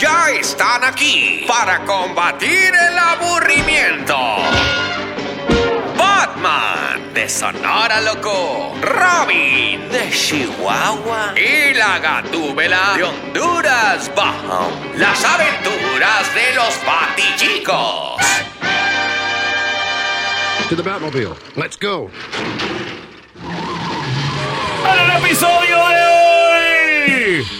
Ya están aquí para combatir el aburrimiento. Batman de Sonora Loco, Robin de Chihuahua y la Gatúbela de Honduras Bajo. Las aventuras de los Batichicos. To the Batmobile. Let's go. En el episodio de hoy,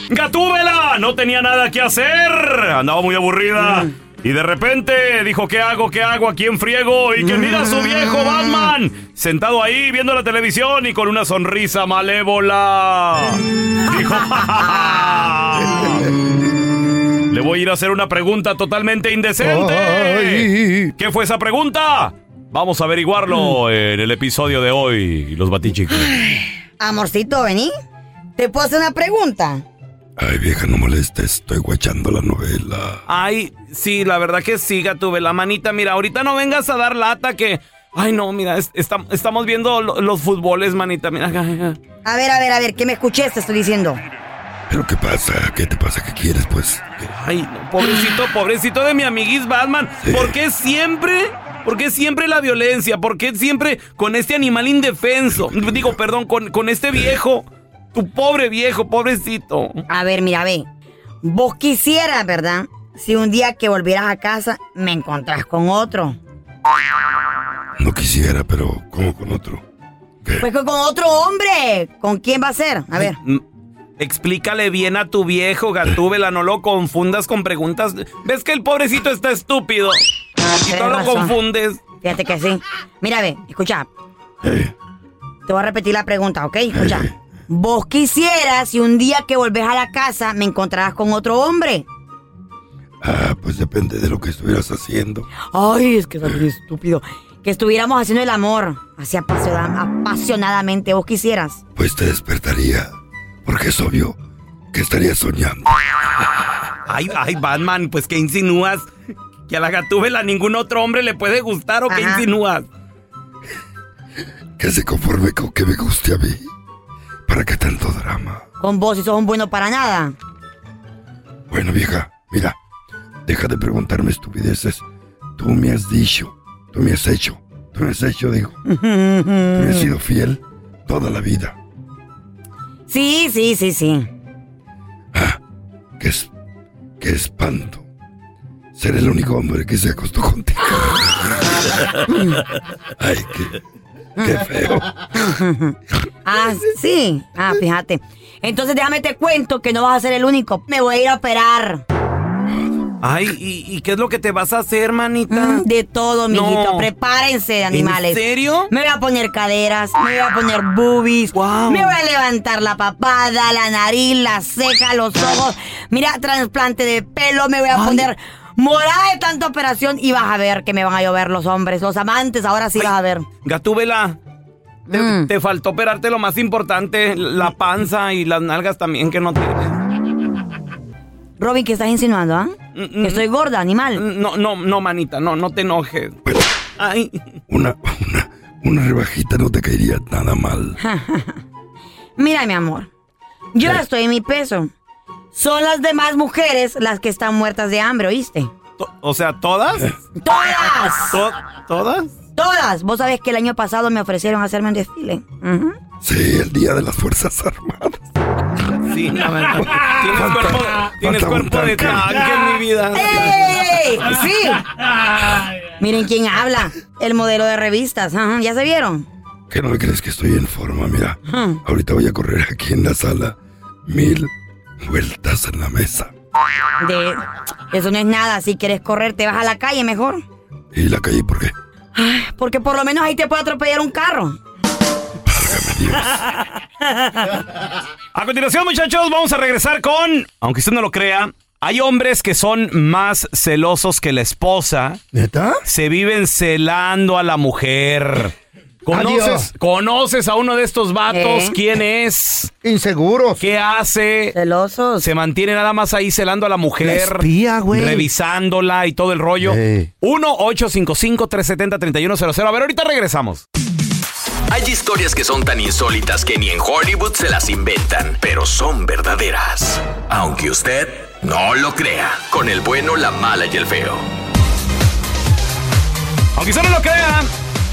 Gatúbela no tenía nada que hacer, andaba muy aburrida. Y de repente dijo, ¿qué hago? ¿Qué hago? ¿A quién friego? Y que mira a su viejo Batman, sentado ahí viendo la televisión y con una sonrisa malévola. Dijo, le voy a ir a hacer una pregunta totalmente indecente. ¿Qué fue esa pregunta? Vamos a averiguarlo en el episodio de hoy, los batichicos. Amorcito, vení. ¿Te puedo hacer una pregunta? Ay, vieja, no molestes. Estoy guachando la novela. Ay, sí, la verdad que sí, tuve la manita. Mira, ahorita no vengas a dar lata que. Ay, no, mira, es- está- estamos viendo lo- los fútboles, manita. Mira, A ver, a ver, a ver, ¿qué me escuché? Te estoy diciendo. ¿Pero qué pasa? ¿Qué te pasa? ¿Qué quieres, pues? ay, no, pobrecito, pobrecito de mi amiguis Batman. ¿Por qué siempre? ¿Por qué siempre la violencia? ¿Por qué siempre con este animal indefenso? Digo, perdón, con, con este viejo. Tu pobre viejo, pobrecito. A ver, mira, ve. Vos quisieras, ¿verdad? Si un día que volvieras a casa me encontrás con otro. No quisiera, pero ¿cómo con otro? ¿Qué? Pues con otro hombre. ¿Con quién va a ser? A ver. Explícale bien a tu viejo, Gatúbela, no lo confundas con preguntas. ¿Ves que el pobrecito está estúpido? Y Tienes tú lo confundes. Fíjate que sí. Mira, ve, escucha. Eh, Te voy a repetir la pregunta, ¿ok? Escucha. Eh. Vos quisieras si un día que volvés a la casa me encontrarás con otro hombre. ah, pues depende de lo que estuvieras haciendo. Ay, es que es estúpido. Que estuviéramos haciendo el amor así apasiona- apasionadamente. Vos quisieras. Pues te despertaría. Porque es obvio que estarías soñando. Ay, ay, Batman, pues ¿qué insinúas? Que a la Gatúbela ningún otro hombre le puede gustar o qué insinúas? Que se conforme con que me guste a mí. ¿Para qué tanto drama? Con vos y sos un bueno para nada. Bueno, vieja, mira. Deja de preguntarme estupideces. Tú me has dicho. Tú me has hecho. Tú me has hecho, digo. Tú me has sido fiel toda la vida. Sí, sí, sí, sí. Qué, es, qué espanto. Ser el único hombre que se acostó contigo. Ay, qué, qué feo. Ah, sí. Ah, fíjate. Entonces déjame te cuento que no vas a ser el único. Me voy a ir a operar. Ay, ¿y, y qué es lo que te vas a hacer, manita? Mm, De todo, mijito. No. Prepárense, animales. ¿En serio? Me voy a poner caderas, me voy a poner boobies, me voy a levantar la papada, la nariz, la ceja, los ojos. Mira, trasplante de pelo, me voy a poner morada de tanta operación y vas a ver que me van a llover los hombres, los amantes, ahora sí vas a ver. Gatúbela, te, Mm. te faltó operarte lo más importante, la panza y las nalgas también que no tienes. Robin, ¿qué estás insinuando, ah? Mm, Que estoy gorda, animal. No, no, no, manita, no, no te enojes. Ay. Una, una, una rebajita no te caería nada mal. Mira, mi amor. Yo ya estoy en mi peso. Son las demás mujeres las que están muertas de hambre, ¿oíste? O sea, ¿todas? ¡Todas! To- ¿Todas? ¡Todas! Vos sabés que el año pasado me ofrecieron hacerme un desfile. Sí, el día de las Fuerzas Armadas. Sí, la verdad. Tienes cuerpo, tienes cuerpo de tanque. en mi vida. ¡Ey! ¡Sí! Miren quién habla. El modelo de revistas. Ajá, ¿Ya se vieron? ¿Qué no me crees que estoy en forma? Mira, ahorita voy a correr aquí en la sala mil vueltas en la mesa. De... Eso no es nada. Si quieres correr, te vas a la calle mejor. ¿Y la calle por qué? Porque por lo menos ahí te puede atropellar un carro. A continuación, muchachos, vamos a regresar con. Aunque usted no lo crea, hay hombres que son más celosos que la esposa. ¿Neta? Se viven celando a la mujer. ¿Conoces, Adiós. ¿Conoces a uno de estos vatos? ¿Eh? ¿Quién es? Inseguros. ¿Qué hace? Celosos. Se mantiene nada más ahí celando a la mujer. La espía, güey. Revisándola y todo el rollo. Ey. 1-855-370-3100. A ver, ahorita regresamos. Hay historias que son tan insólitas que ni en Hollywood se las inventan, pero son verdaderas. Aunque usted no lo crea, con el bueno, la mala y el feo. Aunque usted no lo crea,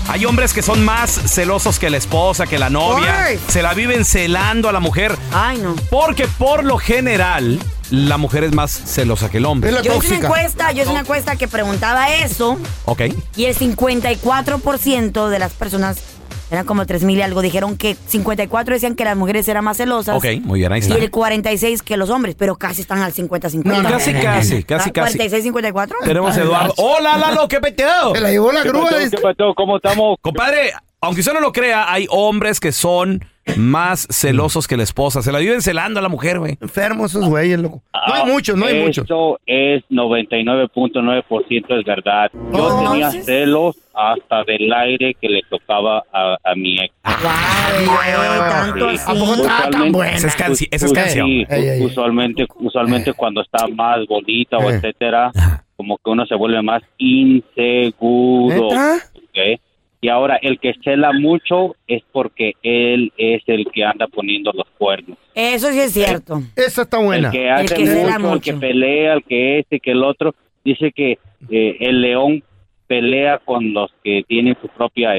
hay hombres que son más celosos que la esposa, que la novia. Ay. Se la viven celando a la mujer. Ay, no. Porque por lo general, la mujer es más celosa que el hombre. Yo hice una encuesta, yo hice una encuesta que preguntaba eso Ok. y el 54% de las personas, eran como 3 mil y algo, dijeron que 54 decían que las mujeres eran más celosas. Ok, muy bien, ahí Y está. el 46 que los hombres, pero casi están al 50-50. No, no, Casi, casi, casi, casi. 46-54. Tenemos a Eduardo. Hola, Lalo, qué peteo. Se la llevó la grúa. ¿Qué pasó? ¿Cómo estamos? Compadre, aunque usted no lo crea, hay hombres que son más celosos que la esposa. Se la viven celando a la mujer, güey. Enfermos esos güeyes, loco. No hay muchos, no hay muchos. Eso es 99.9% es verdad. Yo Oh, tenía sí. celos hasta del aire que le tocaba a, a mi ex. Guau, tanto Sí. ¿A poco así. está tan Usualmente- usualmente, usualmente cuando está más bonita o Eh. etcétera, como que uno se vuelve más inseguro. Y ahora el que cela mucho es porque él es el que anda poniendo los cuernos. Eso sí es cierto. Esa está buena. El que hace que mucho, el que pelea, el que este, que el otro, dice que eh, el león pelea con los que tienen su propia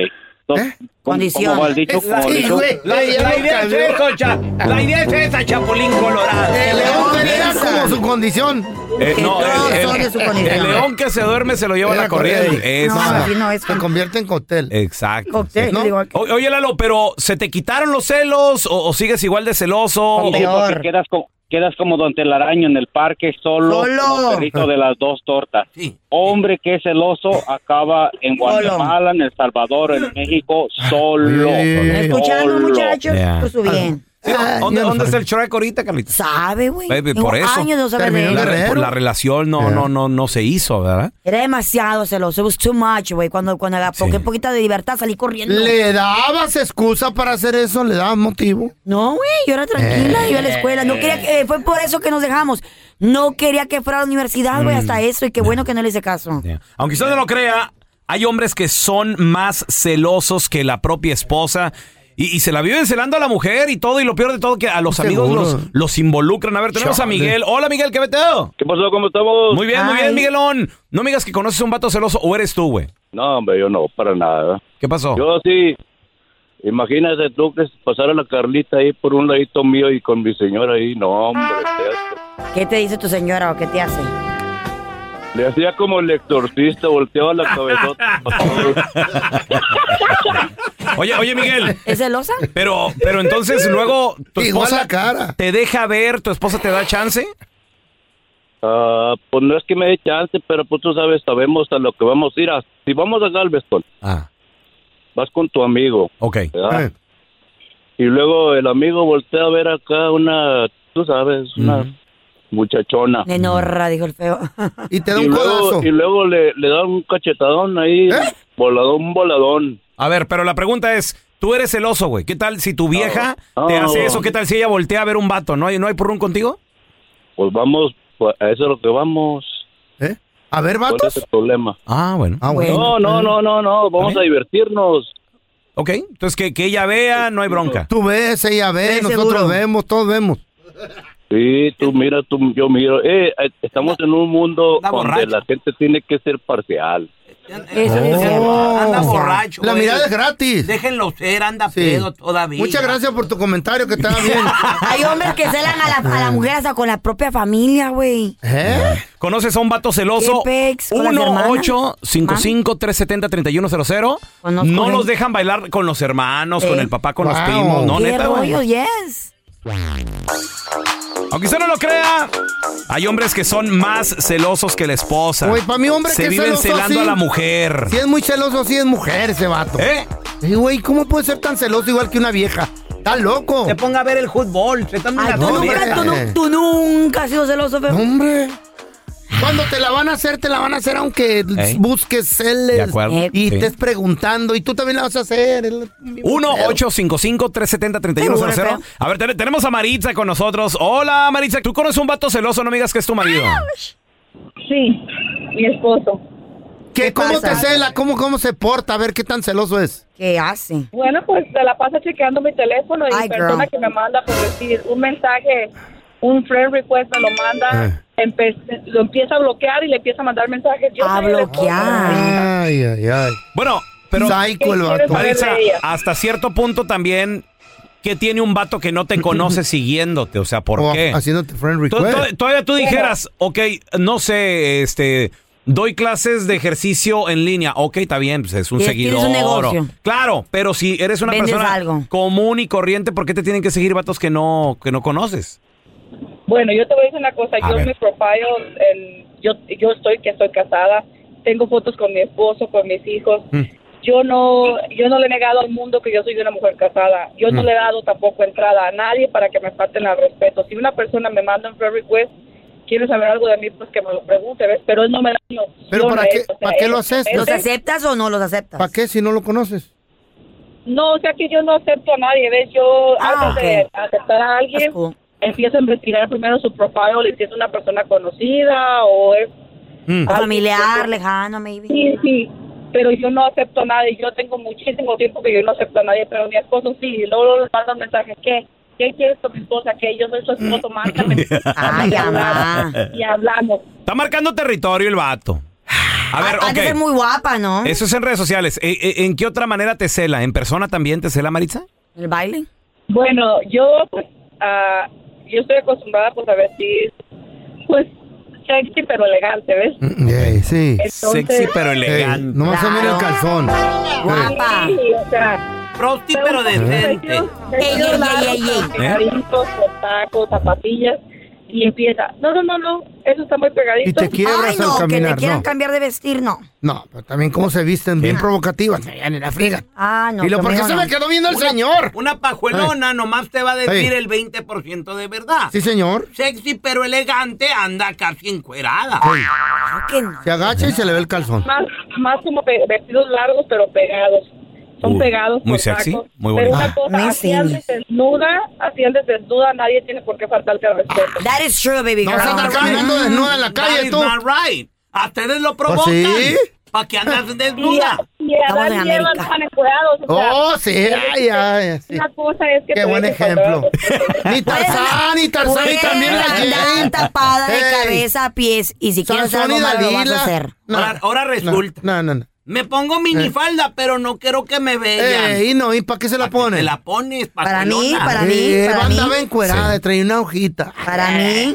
ex. Entonces, ¿cómo- Condición. ¿Cómo va el dicho? ¿Cómo va el Sí. La, la idea es eso, cha- la idea es esa, Chapulín Colorado. El león pelea Esa. como su condición. Eh, no, el, el- de su condición. el león que se duerme se lo lleva Era la corriente. corriente. Eso. No, así no es. Se convierte en cóctel. Exacto. Cóctel, ¿no? digo, O- Oye, Lalo, pero ¿se te quitaron los celos o, o sigues igual de celoso? Sí, peor. porque quedas como, quedas como Don Telaraño en el parque solo, Solo. como perrito de las dos tortas. Sí. Hombre que es celoso acaba en Guatemala, en El Salvador, en México, solo. Oye. ¿Me escuchando, muchachos? Yeah. Por su bien. Sí, Ah, ¿Dónde, no dónde está el Shrek ahorita, Carlita? ¿Sabe, güey? Por eso. años no de él. La, por la relación no, Yeah. no, no, no se hizo, ¿verdad? Era demasiado celoso. It was too much, güey. Cuando, cuando agarré Sí. un poquito de libertad salí corriendo. ¿Le dabas excusa para hacer eso? ¿Le dabas motivo? No, güey, yo era tranquila, iba a la escuela. No quería que, eh, fue por eso que nos dejamos. No quería que fuera a la universidad, güey, hasta eso. Y qué bueno que no le hice caso. Yeah. Aunque usted no lo crea, hay hombres que son más celosos que la propia esposa. Y, y se la viven celando a la mujer y todo, y lo peor de todo que a los amigos los, los involucran. A ver, tenemos a Chale. Miguel. Hola Miguel, ¿qué meteo? ¿Qué pasó? ¿Cómo estamos? Muy bien, muy bien, Miguelón. No me digas que conoces a un vato celoso o eres tú, güey. No, hombre, yo no, para nada. ¿Qué pasó? Yo sí, imagínate tú que pasara la Carlita ahí por un ladito mío y con mi señora ahí, no, hombre, te- ¿Qué te dice tu señora o qué te hace? Le hacía como el exorcista, volteaba la cabezota. Oye, oye, Miguel. ¿Es celosa? Pero, pero entonces luego tu esposa la cara. te deja ver, tu esposa te da chance. Ah, pues no es que me dé chance, pero pues tú sabes, sabemos a lo que vamos a ir. A, si vamos a Galveston, Ah, vas con tu amigo, ok. Eh, Y luego el amigo voltea a ver acá una, tú sabes, una muchachona. Nenorra, dijo el feo. Y te da Y un luego, codazo. y luego le, le da un cachetadón ahí, ¿Eh? voladón, un voladón. A ver, pero la pregunta es, tú eres celoso, güey. ¿Qué tal si tu vieja No. te No. hace eso? ¿Qué tal si ella voltea a ver un vato? ¿No hay, no hay purrún contigo? Pues vamos, pues, a eso es lo que vamos. ¿Eh? A ver, ¿Cuál vatos. es el problema? Ah, bueno. Ah, bueno. No, no, no, no, no. Vamos a divertirnos. Ok, entonces que, que ella vea, no hay bronca. Tú ves, ella ve, Sí, nosotros seguro. vemos, todos vemos. Sí, tú mira, tú, yo miro. Eh, eh, estamos en un mundo donde borracho. la gente tiene que ser parcial. Eso es. Oh. Anda borracho. La güey. mirada es gratis. Déjenlo ser, anda Sí. pedo todavía. Muchas gracias por tu comentario, que estaba bien. Hay hombres que celan a la, a la mujer hasta con la propia familia, güey. ¿Eh? ¿Conoces a un vato celoso? ¿Qué pex? ¿Con las hermanas? 1-855-370-3100. Conozco No los dejan bailar con los hermanos, con Eh. el papá, con los primos. No, ¿Qué neta, güey. rollo? Yes. Aunque usted no lo crea, hay hombres que son más celosos que la esposa. Güey, pa' mí, hombre Se que es viven celoso celando a la mujer. Si es muy celoso, sí es mujer ese vato. ¿Eh? Güey, ¿cómo puede ser tan celoso igual que una vieja? Está loco. Se ponga a ver el fútbol. Se está Ay, mirando tú, nunca, tú, nunca has sido celoso, Pepe. Hombre. Cuando te la van a hacer, te la van a hacer aunque busques. Eh, y Sí. estés preguntando y tú también la vas a hacer. El- 1-855-370-3100. Seguro, A ver, ten- tenemos a Maritza con nosotros. Hola, Maritza. ¿Tú conoces un vato celoso? No me digas que es tu marido. Sí, mi esposo. ¿Qué, ¿Qué ¿Cómo pasa? te cela? ¿Cómo, ¿Cómo se porta? A ver qué tan celoso es. ¿Qué hace? Bueno, pues se la pasa chequeando mi teléfono y Ay, persona girl. que me manda por decir un mensaje, un friend request me lo manda, empe- lo empieza a bloquear y le empieza a mandar mensajes. Yo A soy el esposo. bloquear. Ay, ay, ay. Bueno, pero Psycho el ¿Qué vato. quieres Maritza, de ella. hasta cierto punto también, ¿qué tiene un vato que no te conoce siguiéndote? O sea, ¿por O qué? Haciéndote friend request. todavía tú dijeras, ok, no sé, este, doy clases de ejercicio en línea. Ok, está bien, pues es un Y seguidor. un negocio. o- Claro, pero si eres una Vendes persona algo. común y corriente, ¿por qué te tienen que seguir vatos que no, que no conoces? Bueno, yo te voy a decir una cosa. A yo ver. mi profile, en- yo, yo estoy que estoy casada. Tengo fotos con mi esposo, con mis hijos. Mm. Yo no, yo no le he negado al mundo que yo soy una mujer casada. Yo Mm. no le he dado tampoco entrada a nadie para que me falten al respeto. Si una persona me manda un friend request, quiere saber algo de mí, pues que me lo pregunte, ¿ves? Pero él no me da ni opción ¿Pero para qué- eso. O sea, para qué él- lo haces? ¿Los aceptas o no los aceptas? ¿Para qué si no lo conoces? No, o sea que yo no acepto a nadie, ¿ves? Yo Ah, antes de aceptar a alguien, cool. empiezo a investigar primero su profile y si es una persona conocida o es... Mm. Familiar, lejano, maybe. Sí, sí, pero yo no acepto a nadie. Yo tengo muchísimo tiempo que yo no acepto a nadie, pero mi esposo sí. Y luego le manda un mensaje, ¿qué? ¿Qué quieres con mi esposa? Que yo soy su esposo, márcame. Ay, y, mamá. hablamos, y hablamos. Está marcando territorio el vato. A ver, ha de ser muy guapa, ¿no? Eso es en redes sociales. Eh, eh, ¿En qué otra manera te cela? ¿En persona también te cela, Maritza? ¿El baile? Bueno, yo pues, ah, yo estoy acostumbrada pues a vestir, pues, sexy pero elegante, ¿ves? Mm, ey, sí. Entonces, Sexy pero elegante. nomás se mira el calzón. Guapa. Sí, o sea, Prosti, pero decente. Ey, ey, ey, ey, ey. Pegaditos, con tacos, zapatillas, y empieza, no, no, no, no, eso está muy pegadito. Y te quiebras Ay, no, al que le caminar, quieran no. cambiar de vestir, no. No, pero también cómo se visten, bien provocativas. Ya ni la friegan. Ah, no. ¿Y lo por qué conmigo se no. me quedó viendo el Una- señor? Una pajuelona nomás te va a decir Ey. el 20% de verdad. Sí, señor. Sexy pero elegante anda casi encuerada. Que no. Se agacha y se le ve el calzón. Más, más como pe- vestidos largos pero pegados. Son Uh, pegados. muy sexy, tacos. muy Pero bonito. una Ah, cosa, muy así andes sexy. desnuda, así andes desnuda, nadie tiene por qué faltarte al respeto. That is true, baby No girl. a andar caminando desnuda en la That calle, is tú. not right. A ustedes lo provocan. sí? ¿Para qué andas desnuda? y a Adán y Eva o sea, Oh, sí, ay, ay, sí. Una cosa es que Qué buen al ejemplo. Ni Tarzán, ni Tarzán, Puedes también la Jane. tapada de cabeza a pies y si quieres algo malo lo vas a hacer. No, Ahora, ahora resulta. No, no, no. Me pongo minifalda, pero no quiero que me vean. Ey, no, ¿y para qué se la ¿Pa' pone? Te la pones, Para mí, para mí, Eh, para mí. andaba encuerada, traía una hojita. Para mí,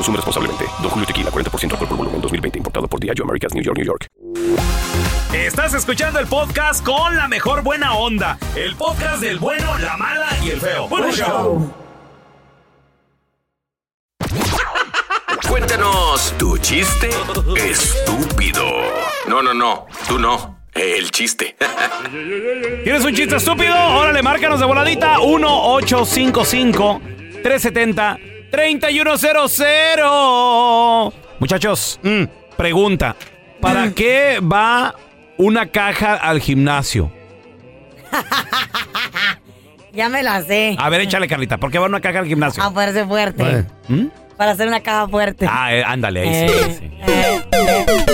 Consume responsablemente. Don Julio Tequila, 40% alcohol por volumen, 2020. Importado por Diageo Americas, New York, New York. Estás escuchando el podcast con la mejor buena onda. El podcast del bueno, la mala y el feo. Show. Cuéntanos tu chiste estúpido. No, no, no. Tú no. El chiste. ¿Tienes un chiste estúpido? Órale, márcanos de voladita. 1-855-370-3100. Muchachos, mm, pregunta. ¿Para qué va una caja al gimnasio? Ya me la sé. A ver, échale, Carlita. ¿Por qué va una caja al gimnasio? A ponerse fuerte. ¿Mm? Para hacer una caja fuerte. Ah, eh, ándale, ahí sí, Eh, sí.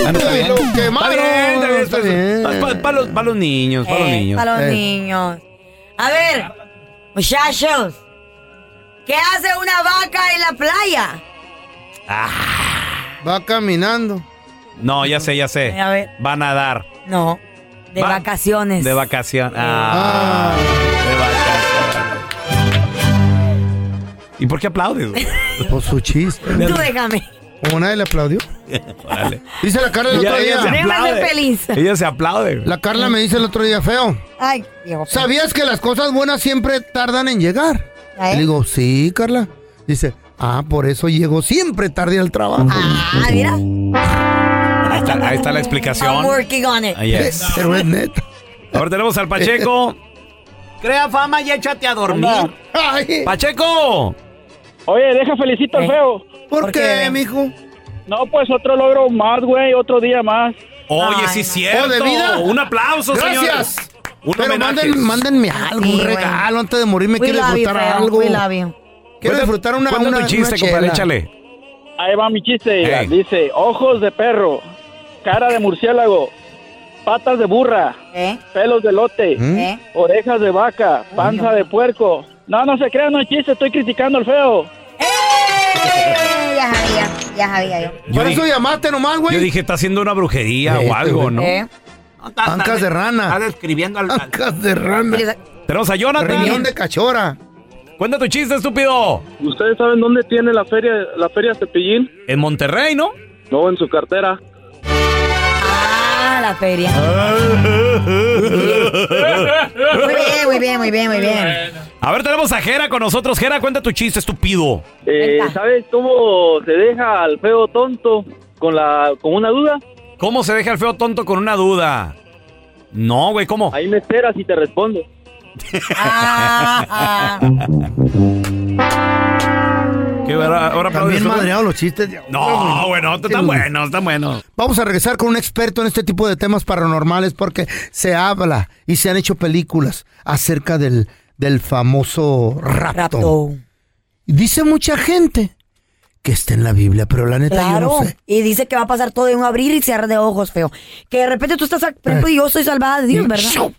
Ah, no, está bien. Lo Está quemaron, bien, está bien, está está bien. bien. Pa- pa- los, pa' los niños, para los Eh, niños. Para los Eh. niños. A ver, muchachos. ¿Qué hace una vaca en la playa? Va caminando. No, ya sé, ya sé. A ver. Va a nadar. No, de Va- vacaciones. De vacaciones. Ah, de vacaciones. ¿Y por qué aplaudes? Por su chiste. Tú déjame. Como nadie le aplaudió. Órale. Dice la Carla el Ella, otro ella se día. Déjame ser aplaude. feliz. Ella se aplaude. La Carla me dice el otro día, feo. Ay, Dios. ¿Sabías que las cosas buenas siempre tardan en llegar? ¿Eh? Le digo, sí, Carla. Dice, ah, por eso llego siempre tarde al trabajo. Ah, mira. Ahí está, ahí está la I'm explicación. working on it. Ahí es. Pero es neta. Ahora tenemos al Pacheco. Crea fama y échate a dormir. Ay, ¡Pacheco! Oye, deja felicito al Eh. feo. ¿Por ¿Por qué, qué? mijo? No, pues otro logro más, güey, otro día más. Oye, Ay, sí no. cierto. ¿de vida? Un aplauso, Gracias. señores. Un Pero manden, mándenme algo, Sí, un güey. regalo antes de morir. Me We quiero love you, disfrutar feo. algo. We love you. Quiero disfrutar una, una, tu chiste, una compadre, chela. échale. Ahí va mi chiste. Ey. Dice, ojos de perro, cara de murciélago, patas de burra, ¿Eh? pelos de lote, ¿Mm? ¿Eh? orejas de vaca, panza de puerco. No, no se crean, no es chiste, estoy criticando al feo. ¡Eh! Ya sabía, ya sabía yo. Yo Por eso llamaste nomás, güey. yo dije, está haciendo una brujería o algo. ¿no? ¿Eh? Ancas está- de rana. Está describiendo al... Ancas de rana. Tenemos a Jonathan. Riñón de cachora. Cuenta tu chiste, estúpido. ¿Ustedes saben dónde tiene la feria, la feria Cepillín? En Monterrey, ¿no? No, en su cartera. Ah, la feria. Muy bien, muy bien, muy bien, muy bien. A ver, tenemos a Jera con nosotros. Jera, cuenta tu chiste, estúpido. Eh. ¿Sabes cómo se deja al feo tonto con la con una duda? ¿Cómo se deja el feo tonto con una duda? No, güey, ¿cómo? Ahí me esperas y te respondo. ¿Qué, ahora, ahora También ¿no? madreado los chistes. de- No, bueno, están Sí. buenos, están buenos. Vamos a regresar con un experto en este tipo de temas paranormales porque se habla y se han hecho películas acerca del, del famoso rapto. Rapto. Dice mucha gente que está en la Biblia, pero la neta yo Claro. no sé. Y dice que va a pasar todo en un abrir y cerrar de ojos, feo. Que de repente tú estás, por ejemplo, yo soy salvada de Dios, ¿verdad?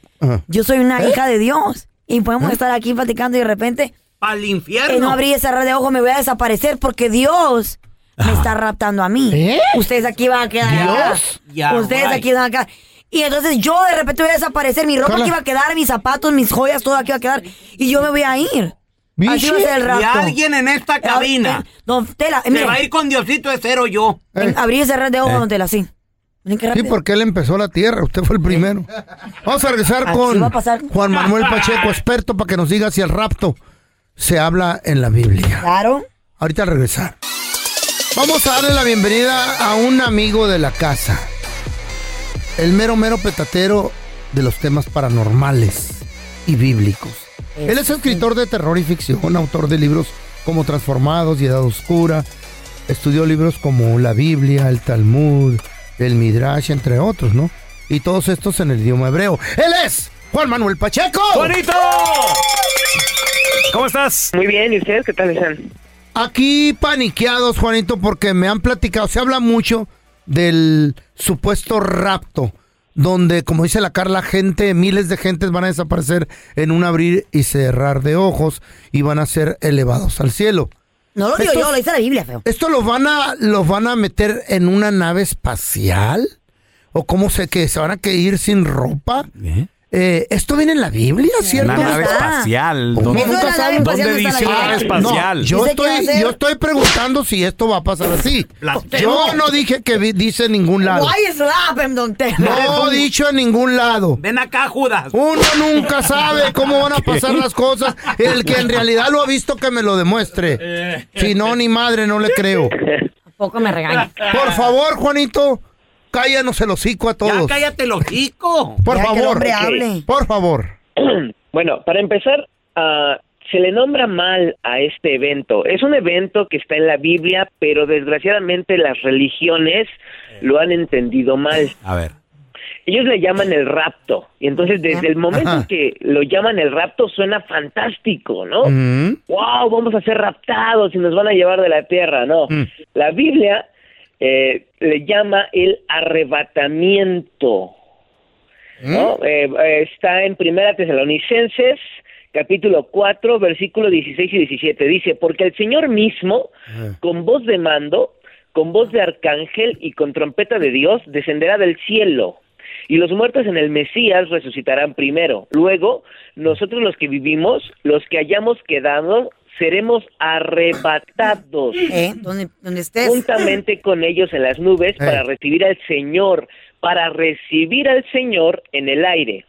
Yo soy una ¿Eh? hija de Dios. Y podemos estar aquí platicando y de repente, Al en un infierno. abrir y cerrar de ojos, me voy a desaparecer porque Dios me está raptando a mí. ¿Eh? Ustedes aquí van a quedar. ¿Dios? Ustedes right. aquí van a quedar. Y entonces yo de repente voy a desaparecer. Mi ropa Carla. aquí va a quedar, mis zapatos, mis joyas, todo aquí va a quedar. Y yo me voy a ir. Así va a Biche. ser el Y alguien en esta cabina Eh, Don Tela, se mire, va a ir con Diosito de cero yo. en abrir y cerrar de ojos, Eh. Don Tela, sí. Sí, porque él empezó la tierra, usted fue el primero. Vamos a regresar Así con va a pasar. Juan Manuel Pacheco, experto, para que nos diga si el rapto se habla en la Biblia. Claro. Ahorita al regresar. Vamos a darle la bienvenida a un amigo de la casa. El mero, mero petatero de los temas paranormales y bíblicos. Él es escritor de terror y ficción, autor de libros como Transformados y Edad Oscura. Estudió libros como la Biblia, el Talmud, el Midrash, entre otros, ¿no? Y todos estos en el idioma hebreo. Él es Juan Manuel Pacheco. ¡Juanito! ¿Cómo estás? Muy bien, ¿y ustedes qué tal están? Aquí paniqueados, Juanito, porque me han platicado, se habla mucho del supuesto rapto, donde, como dice la Carla, gente, miles de gentes van a desaparecer en un abrir y cerrar de ojos y van a ser elevados al cielo. No lo digo Esto- yo, lo dice la Biblia, feo. ¿Esto los van a los van a meter en una nave espacial? ¿O cómo sé que se van a que ir sin ropa? Eh, ¿Esto viene en la Biblia, cierto? Una nave espacial. ¿Cómo ¿Dónde, ¿dónde espacial no está dice una nave espacial? No, yo, estoy, yo estoy preguntando si esto va a pasar así. Yo no dije que vi- dice en ningún lado. Why slap him, don Tela? No he dicho en ningún lado. Ven acá, Judas. Uno nunca sabe cómo van a pasar las cosas. El que en realidad lo ha visto que me lo demuestre. Si no, ni madre, no le creo. Poco me regaña. Por favor, Juanito, cállanos el hocico a Ya todos. cállate el hocico. Por Ya que el favor. hombre hable. Por favor. Bueno, para empezar, ah, se le nombra mal a este evento. Es un evento que está en la Biblia, pero desgraciadamente las religiones lo han entendido mal. A ver. Ellos le llaman el rapto. Y entonces desde el momento Ajá. en que lo llaman el rapto suena fantástico, ¿no? Wow, vamos a ser raptados y nos van a llevar de la tierra, no. Mm. La Biblia eh, le llama el arrebatamiento, ¿no? Eh, eh, está en Primera Tesalonicenses, capítulo 4, versículo 16 y 17. Dice, porque el Señor mismo, con voz de mando, con voz de arcángel y con trompeta de Dios, descenderá del cielo. Y los muertos en el Mesías resucitarán primero. Luego, nosotros los que vivimos, los que hayamos quedado, seremos arrebatados ¿Eh? ¿Dónde, dónde estés? juntamente con ellos en las nubes Eh. para recibir al Señor, para recibir al Señor en el aire.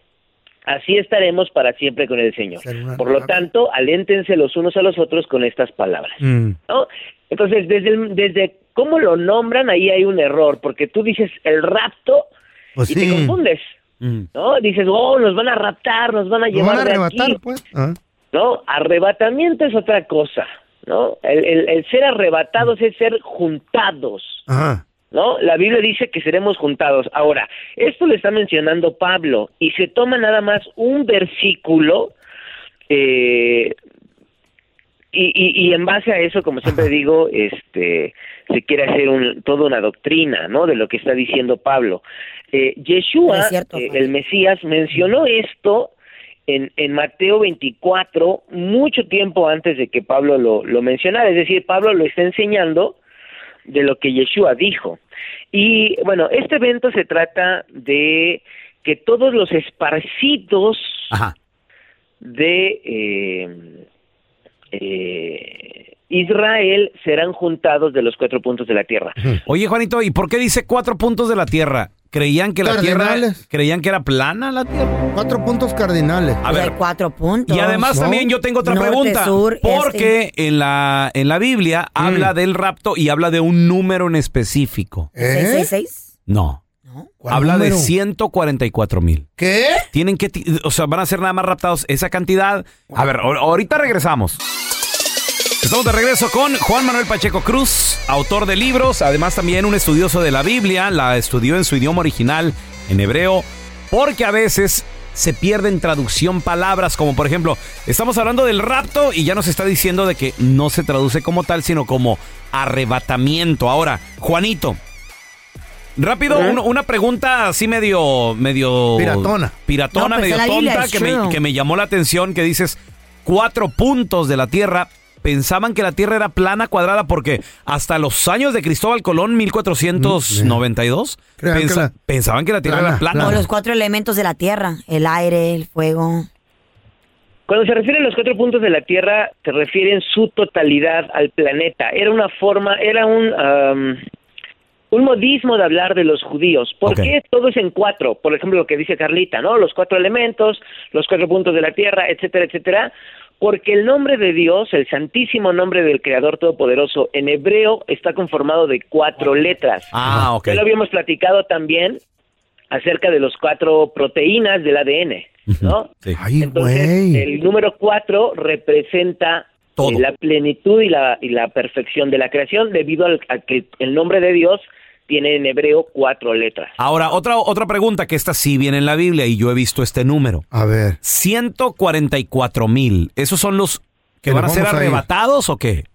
Así estaremos para siempre con el Señor. Por lo tanto, aléntense los unos a los otros con estas palabras. Mm. ¿no? Entonces, desde, el- desde cómo lo nombran, ahí hay un error, porque tú dices el rapto Pues y te confundes. Mm. ¿no? Dices, oh, nos van a raptar, nos van a Nos llevar van a de aquí. pues. Ah. ¿No? Arrebatamiento es otra cosa, ¿no? El, el- el ser arrebatados es ser juntados, Ajá. ¿no? La Biblia dice que seremos juntados. Ahora, esto lo está mencionando Pablo y se toma nada más un versículo eh, y, y, y en base a eso, como siempre digo, este se quiere hacer un, toda una doctrina, ¿no? De lo que está diciendo Pablo. Eh, Yeshua, Es cierto, eh, el Mesías, mencionó esto en, en Mateo 24, mucho tiempo antes de que Pablo lo, lo mencionara. Es decir, Pablo lo está enseñando de lo que Yeshua dijo. Y bueno, este evento se trata de que todos los esparcidos Ajá. de eh, eh, Israel serán juntados de los cuatro puntos de la tierra. Oye, Juanito, ¿y por qué dice cuatro puntos de la Tierra? ¿Creían que la Tierra... Cardinales. ¿Creían que era plana la Tierra? Cuatro puntos cardinales. A ver, hay cuatro puntos. Y además No. también yo tengo otra Norte, pregunta. sur, este. porque en la en la Biblia Mm. habla del rapto y habla de un número en específico. ¿Eh? ¿666? No. ¿Cuál Habla número? de 144 mil. ¿Qué? Tienen que, ti- o sea, van a ser nada más raptados esa cantidad. A ver, ahor- ahorita regresamos. Estamos de regreso con Juan Manuel Pacheco Cruz, autor de libros, además también un estudioso de la Biblia, la estudió en su idioma original, en hebreo, porque a veces se pierden traducción palabras, como por ejemplo, estamos hablando del rapto y ya nos está diciendo de que no se traduce como tal, sino como arrebatamiento. Ahora, Juanito, rápido, un- una pregunta así medio, medio... Piratona. Piratona, No, pues, medio en tonta, que me, que me llamó la atención, que dices cuatro puntos de la Tierra. Pensaban que la Tierra era plana, cuadrada, porque hasta los años de Cristóbal Colón, 1492, Crean que pensa- la- pensaban que la Tierra plana, era plana. O los cuatro elementos de la tierra. El aire, el fuego. Cuando se refiere a los cuatro puntos de la Tierra, se refiere en su totalidad al planeta. Era una forma, era un, am, un modismo de hablar de los judíos. ¿Por Ok. qué todo es en cuatro? Por ejemplo, lo que dice Carlita, ¿no? Los cuatro elementos, los cuatro puntos de la Tierra, etcétera, etcétera. Porque el nombre de Dios, el santísimo nombre del Creador Todopoderoso, en hebreo está conformado de cuatro letras. Ah, ok. Ya lo habíamos platicado también acerca de los cuatro proteínas del ADN, ¿no? Sí. Ay, Entonces, güey. el número cuatro representa Todo. eh, la plenitud y la, y la perfección de la creación debido al, a que el nombre de Dios tiene en hebreo cuatro letras. Ahora, otra, otra pregunta que esta sí viene en la Biblia y yo he visto este número. A ver. 144 mil. ¿Esos son los que van a ser arrebatados o qué?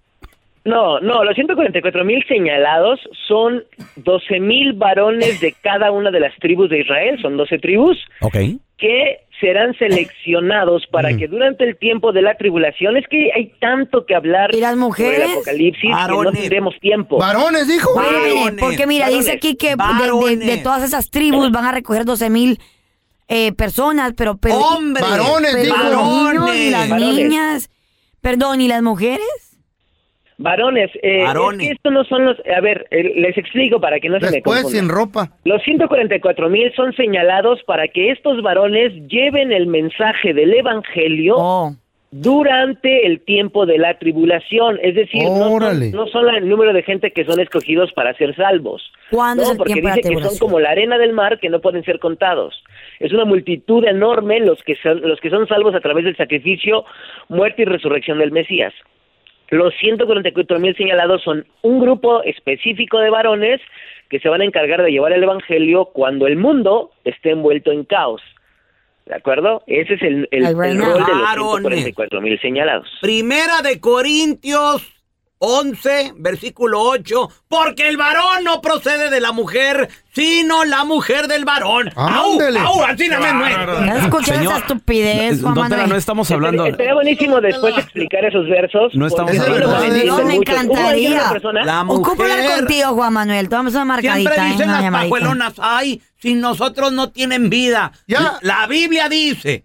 No, no, los 144 mil señalados son 12 mil varones de cada una de las tribus de Israel, son 12 tribus, Ok. que serán seleccionados para Mm. que durante el tiempo de la tribulación, es que hay tanto que hablar ¿Y las mujeres? sobre el apocalipsis que no Varones. tendremos tiempo. ¿Varones, dijo? Varones, porque mira, Varones. dice aquí que de, de- Varones. de todas esas tribus van a recoger 12 mil eh, personas, pero... pero Hombres. Varones, pero dijo. niños y las Varones. niñas... Perdón, ¿y las mujeres? Varones, eh, Varones. es que estos no son los... A ver, eh, les explico para que no se me Después confundan. sin ropa. Los 144 mil son señalados para que estos varones lleven el mensaje del Evangelio Oh. durante el tiempo de la tribulación. Es decir, no no son la- el número de gente que son escogidos para ser salvos. ¿Cuándo No, es el porque tiempo de la dice que son como la arena del mar que no pueden ser contados. Es una multitud enorme los que son, los que son salvos a través del sacrificio, muerte y resurrección del Mesías. Los 144 mil señalados son un grupo específico de varones que se van a encargar de llevar el Evangelio cuando el mundo esté envuelto en caos. ¿De acuerdo? Ese es el, rol de los Varones. 144 mil señalados. Primera de Corintios 11, versículo 8, porque el varón no procede de la mujer, sino la mujer del varón. ¡Au! Ándele. ¡Au! Así no me muero. ¿Ya escucharon Señor, esa estupidez, Juan Don Tela, Manuel? no estamos hablando... Estaría buenísimo después explicar esos versos. No estamos hablando no Me mucho. ¿Cómo encantaría. La Ocupo hablar mujer. contigo, Juan Manuel. Tomamos una Siempre marcadita, ¿eh? dicen Una las pajuelonas, ay, sin nosotros no tienen vida. Ya. La Biblia dice,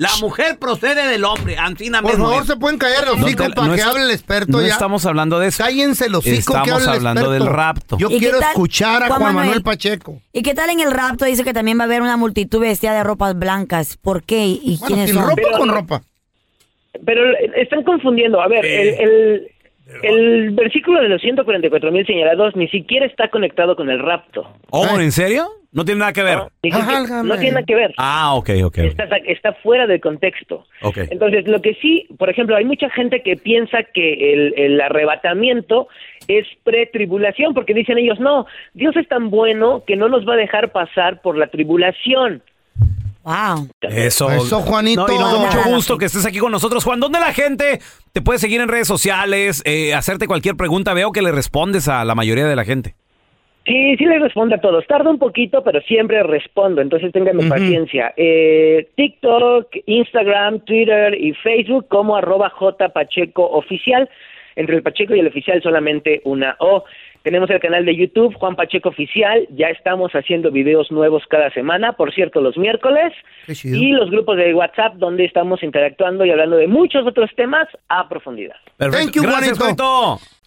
la mujer procede del hombre. Ancina Por mismo favor, es. se pueden callar los hocico Tela, para no que es- hable el experto No ya. estamos hablando de eso. Cállense los hocico que Estamos hable el hablando experto. del rapto. Yo ¿Y qué quiero escuchar a Juan Juan, Manuel Manuel? Pacheco. ¿Y qué tal en el rapto? Dice que también va a haber una multitud vestida de ropas blancas. ¿Por qué? ¿Y Bueno, quiénes sin son? ropa o Pero- con ropa. Pero están confundiendo. A ver, el, el, el versículo de los 144 mil señalados ni siquiera está conectado con el rapto. Oh, ¿en serio? No tiene nada que ver. No tiene nada que ver. Ah, ok, ok. ok. Está, está fuera del contexto. Ok. Entonces, lo que sí, por ejemplo, hay mucha gente que piensa que el, el arrebatamiento es pretribulación, porque dicen ellos, no, Dios es tan bueno que no nos va a dejar pasar por la tribulación. Wow. Eso. Eso, Juanito. No, y nos da mucho gusto que estés aquí con nosotros, Juan. ¿Dónde la gente te puede seguir en redes sociales, eh, hacerte cualquier pregunta? Veo que le respondes a la mayoría de la gente. Sí, sí les respondo a todos. Tarda un poquito, pero siempre respondo, entonces ténganme paciencia. Eh, TikTok, Instagram, Twitter y Facebook como arroba J Pacheco Oficial. Entre el Pacheco y el oficial solamente una O. Tenemos el canal de YouTube, Juan Pacheco Oficial. Ya estamos haciendo videos nuevos cada semana, por cierto, los miércoles. Y los grupos de WhatsApp donde estamos interactuando y hablando de muchos otros temas a profundidad. Perfecto. Thank you, Gracias, Juanito. Juanito.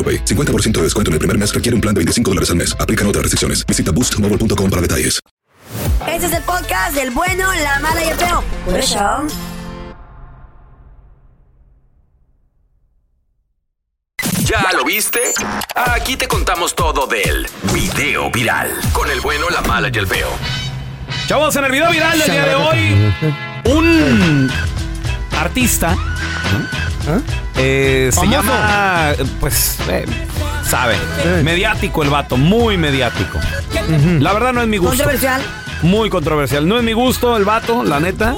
AroPay. 50% de descuento en el primer mes requiere un plan de 25 dólares al mes. Aplican otras restricciones. Visita boostmobile.com para detalles. Este es el podcast del bueno, la mala y el feo. Por eso. ¿Ya lo viste? Aquí te contamos todo del video viral. Con el bueno, la mala y el feo. Chavos, en el video viral del día de hoy, un artista eh, se llama, pues, eh, sabe, mediático el vato, muy mediático. La verdad no es mi gusto. Controversial. Muy controversial. No es mi gusto el vato, la neta.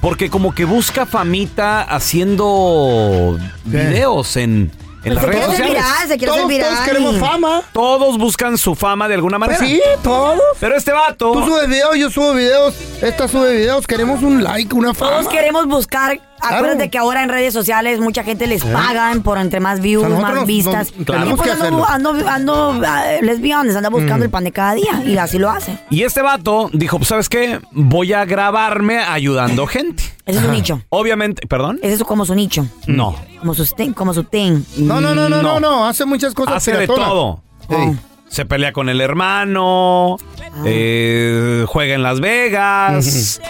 Porque como que busca famita haciendo videos en, en Pues las se redes sociales. viral, se quiere hacer viral. Todos queremos fama. Todos buscan su fama de alguna manera. Sí, todos. Pero este vato. Tú subes videos, yo subo videos. Esta sube videos. Queremos un like, una fama. Todos queremos buscar. Acuérdate que ahora en redes sociales mucha gente les pagan por entre más views, O sea, nosotros más nos- vistas. nos- tenemos y pues que ando, ando, ando, ah, lesbianes, anda buscando Mm. el pan de cada día. Y así lo hace. Y este vato dijo, pues, ¿sabes qué? Voy a grabarme ayudando gente. Ese es su nicho. Obviamente, ¿perdón? Ese es como su nicho. No. Como su, como su thing. No, no, no, no, no, no. Hace muchas cosas. Hace de todo. Ey. Se pelea con el hermano, eh, juega en Las Vegas,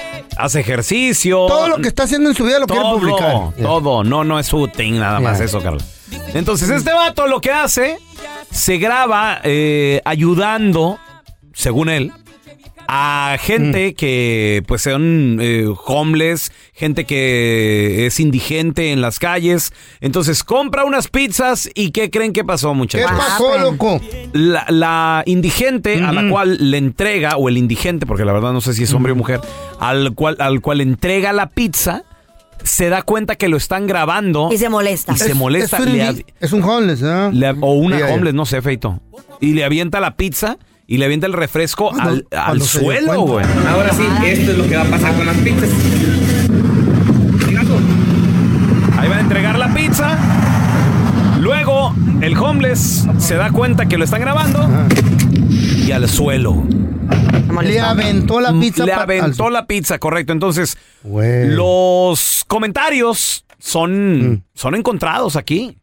hace ejercicio. Todo lo que está haciendo en su vida lo quiere publicar. Todo, no, no es su thing, nada más eso, Carlos. Entonces, este vato lo que hace, se graba eh, ayudando, según él, a gente que pues son eh, homeless, gente que es indigente en las calles. Entonces compra unas pizzas y ¿qué creen que pasó, muchachos? ¿Qué pasó, loco? La, la indigente a la cual le entrega, o el indigente, porque la verdad no sé si es hombre o mujer, al cual, al cual entrega la pizza, se da cuenta que lo están grabando. Y se molesta. Y se Es- molesta. Es, un, le es un homeless, ¿no? le- o una homeless, no sé, feito. Y le avienta la pizza y le avienta el refresco al, al suelo, güey. Ahora sí, esto es lo que va a pasar con las pizzas. Ahí va a entregar la pizza. Luego, el homeless se da cuenta que lo están grabando y al suelo. Le aventó la pizza. Le aventó la pizza, correcto. Entonces, los comentarios son, son encontrados aquí.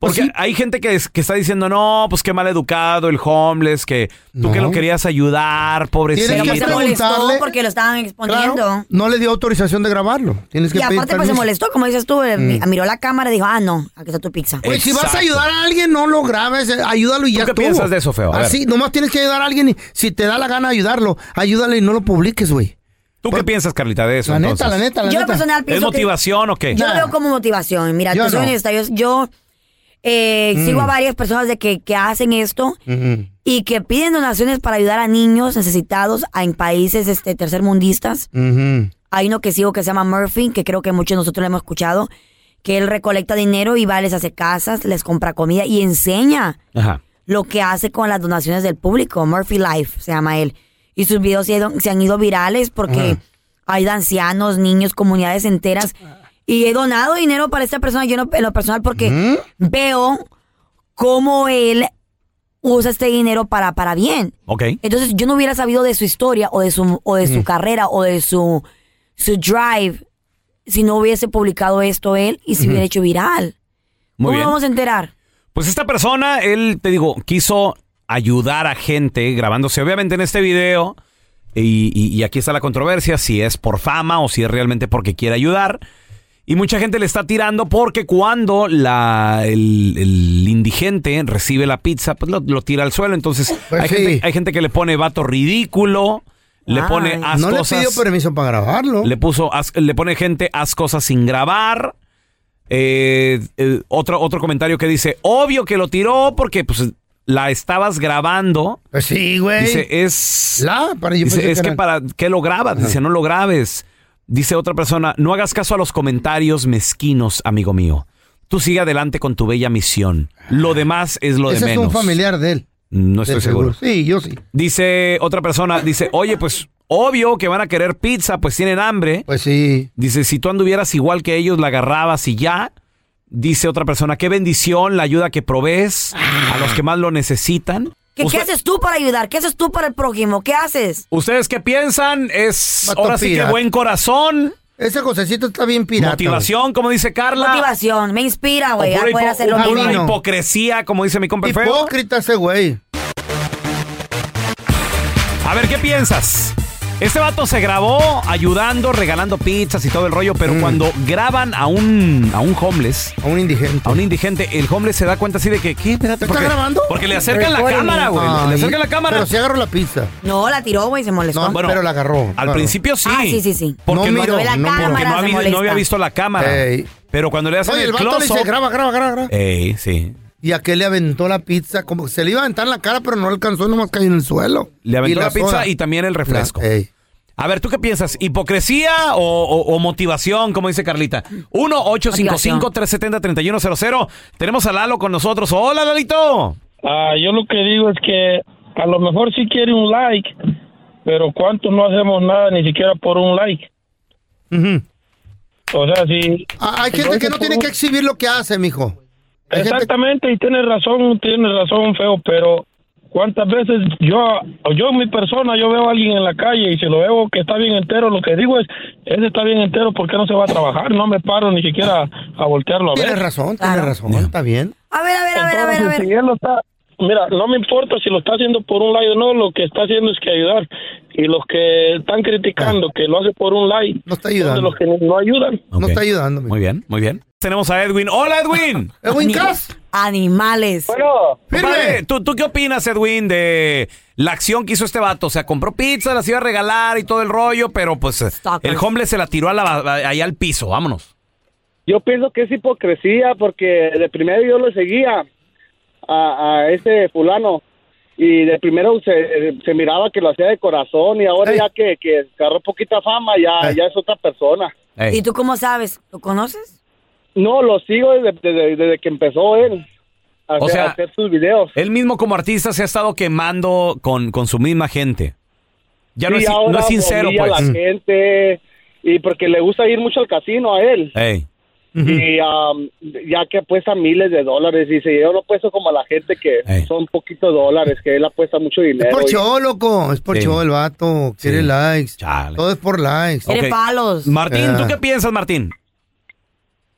Porque hay gente que, es- que está diciendo, no, pues qué mal educado el homeless, que tú que lo querías ayudar, pobrecito. Tienes que Se molestó porque lo estaban exponiendo. Claro, no le dio autorización de grabarlo. Tienes que Y pedir aparte, pues se molestó, como dices tú, eh, Mm. miró la cámara y dijo, ah, no, aquí está tu pizza. Pues si vas a ayudar a alguien, no lo grabes, eh, ayúdalo y ya qué estuvo. piensas de eso, feo? A ver. Así, nomás tienes que ayudar a alguien y si te da la gana ayudarlo, ayúdale y no lo publiques, güey. ¿Tú qué piensas, Carlita, de eso? La neta, entonces? la neta, la Yo neta. personal ¿Es pienso que- motivación o qué? Yo lo veo como motivación. Mira, Yo soy no. honesta, yo, yo, eh, Mm. sigo a varias personas de que, que hacen esto y que piden donaciones para ayudar a niños necesitados en países este, tercermundistas. Hay uno que sigo que se llama Murphy, que creo que muchos de nosotros lo hemos escuchado, que él recolecta dinero y va, les hace casas, les compra comida y enseña Ajá. lo que hace con las donaciones del público. Murphy Life se llama él. Y sus videos se, han ido- se han ido virales porque Ajá. hay de ancianos, niños, comunidades enteras. Y he donado dinero para esta persona, yo no- en lo personal, porque veo cómo él usa este dinero para, para bien. Ok. Entonces yo no hubiera sabido de su historia o de su, o de su Mm. carrera o de su, su drive si no hubiese publicado esto él y se hubiera hecho viral. Muy ¿Cómo bien. vamos a enterar? Pues esta persona, él, te digo, quiso ayudar a gente grabándose, obviamente en este video, y, y- y aquí está la controversia, si es por fama o si es realmente porque quiere ayudar. Y mucha gente le está tirando porque cuando la, el, el indigente recibe la pizza, pues lo, lo tira al suelo. Entonces Pues hay, sí. gente, hay gente que le pone vato ridículo, le Ay. pone haz No le cosas- pidió permiso para grabarlo. le puso, haz- le pone gente, haz cosas sin grabar. Eh, eh, otro, otro comentario que dice, obvio que lo tiró porque pues la estabas grabando. Pues sí, güey. Dice, es... La, para yo dice, es que que era- para qué lo grabas. Dice, no lo grabes. Dice otra persona, no hagas caso a los comentarios mezquinos, amigo mío. Tú sigue adelante con tu bella misión. Lo demás es lo de Ese es menos. un familiar de él. No estoy seguro. Sí, yo sí. Dice otra persona, dice, oye, pues obvio que van a querer pizza, pues tienen hambre. Pues sí. Dice, si tú anduvieras igual que ellos, la agarrabas y ya. Dice otra persona, qué bendición la ayuda que provees a los que más lo necesitan. ¿Qué, haces tú para ayudar? ¿Qué haces tú para el prójimo? ¿Qué haces? ¿Ustedes qué piensan? Es ahora sí que buen corazón. Ese Josecito está bien pirata. Motivación, como dice Carla. Motivación, me inspira, güey, a pura poder hipo- hacer lo hipocresía, como dice mi compa feo. Hipócrita ese güey. A ver, ¿qué piensas? Este vato se grabó ayudando, regalando pizzas y todo el rollo, pero cuando graban a un, a un homeless, a un indigente, a un indigente, el homeless se da cuenta así de que, ¿qué? Espérate, ¿Está grabando? Porque le acercan la cámara, güey. Le acercan la cámara. Pero sí agarró la pizza. No, la tiró, güey, se molestó. No, Bueno, pero la agarró. Al principio sí. Ah, sí, sí, sí. Porque No no, miró, la no miró. porque cámara, no había, molesta. no había visto la cámara. Ey. Pero cuando le hacen Oye, el el vato le dice, graba, graba, graba, graba. Ey, sí. Y a qué le aventó la pizza, como que se le iba a aventar en la cara, pero no alcanzó, nomás cayó en el suelo. Le aventó Y la, pizza soda. y también el refresco. La-. A ver, ¿tú qué piensas? ¿Hipocresía o, o- o motivación, como dice Carlita? 1-855-370-3100. Tenemos a Lalo con nosotros. Hola, Lalito. Ah, yo lo que digo es que a lo mejor sí quiere un like, pero ¿cuántos no hacemos nada ni siquiera por un like? O sea, si... Ah, Hay gente que no tiene que exhibir lo que hace, mijo. Exactamente, y tienes razón, tienes razón, feo, pero ¿cuántas veces yo, yo mi persona, yo veo a alguien en la calle y si lo veo que está bien entero, lo que digo es, ese está bien entero, ¿por qué no se va a trabajar? No me paro ni siquiera a voltearlo a ver. Tienes razón, tienes razón, está bien. A ver, a ver, a ver, a ver, a ver. si él lo está- mira, no me importa si lo está haciendo por un like o no, lo que está haciendo es que ayudar. Y los que están criticando que lo hace por un like, no está ayudando. los que no ayudan. No está ayudando. Muy bien, muy bien. Tenemos a Edwin. Hola, Edwin. Edwin Cass. Animales. Compadre, ¿tú, ¿tú qué opinas, Edwin, de la acción que hizo este vato? O sea, compró pizza, las iba a regalar y todo el rollo, pero pues el homeless se la tiró a la, ahí al piso. Vámonos. Yo pienso que es hipocresía porque de primero yo lo seguía a, a ese fulano y de primero se, se miraba que lo hacía de corazón y ahora ya que, que agarró poquita fama ya, ya es otra persona. ¿Y tú cómo sabes? ¿Lo conoces? No, lo sigo desde, desde, desde que empezó él a, O hacer- sea, a hacer sus videos. Él mismo como artista se ha estado quemando con, con su misma gente. Ya no, Sí, es, no es sincero, pues. a la gente y porque le gusta ir mucho al casino a él. Ey. Y um, ya que apuesta miles de dólares si yo no apuesto como a la gente que son poquitos dólares que él apuesta mucho dinero Es por y- show, loco. Es por Sí. show el vato. Quiere Sí. likes. Todo es por likes. Ok. Martín, ¿tú Ah. qué piensas, Martín?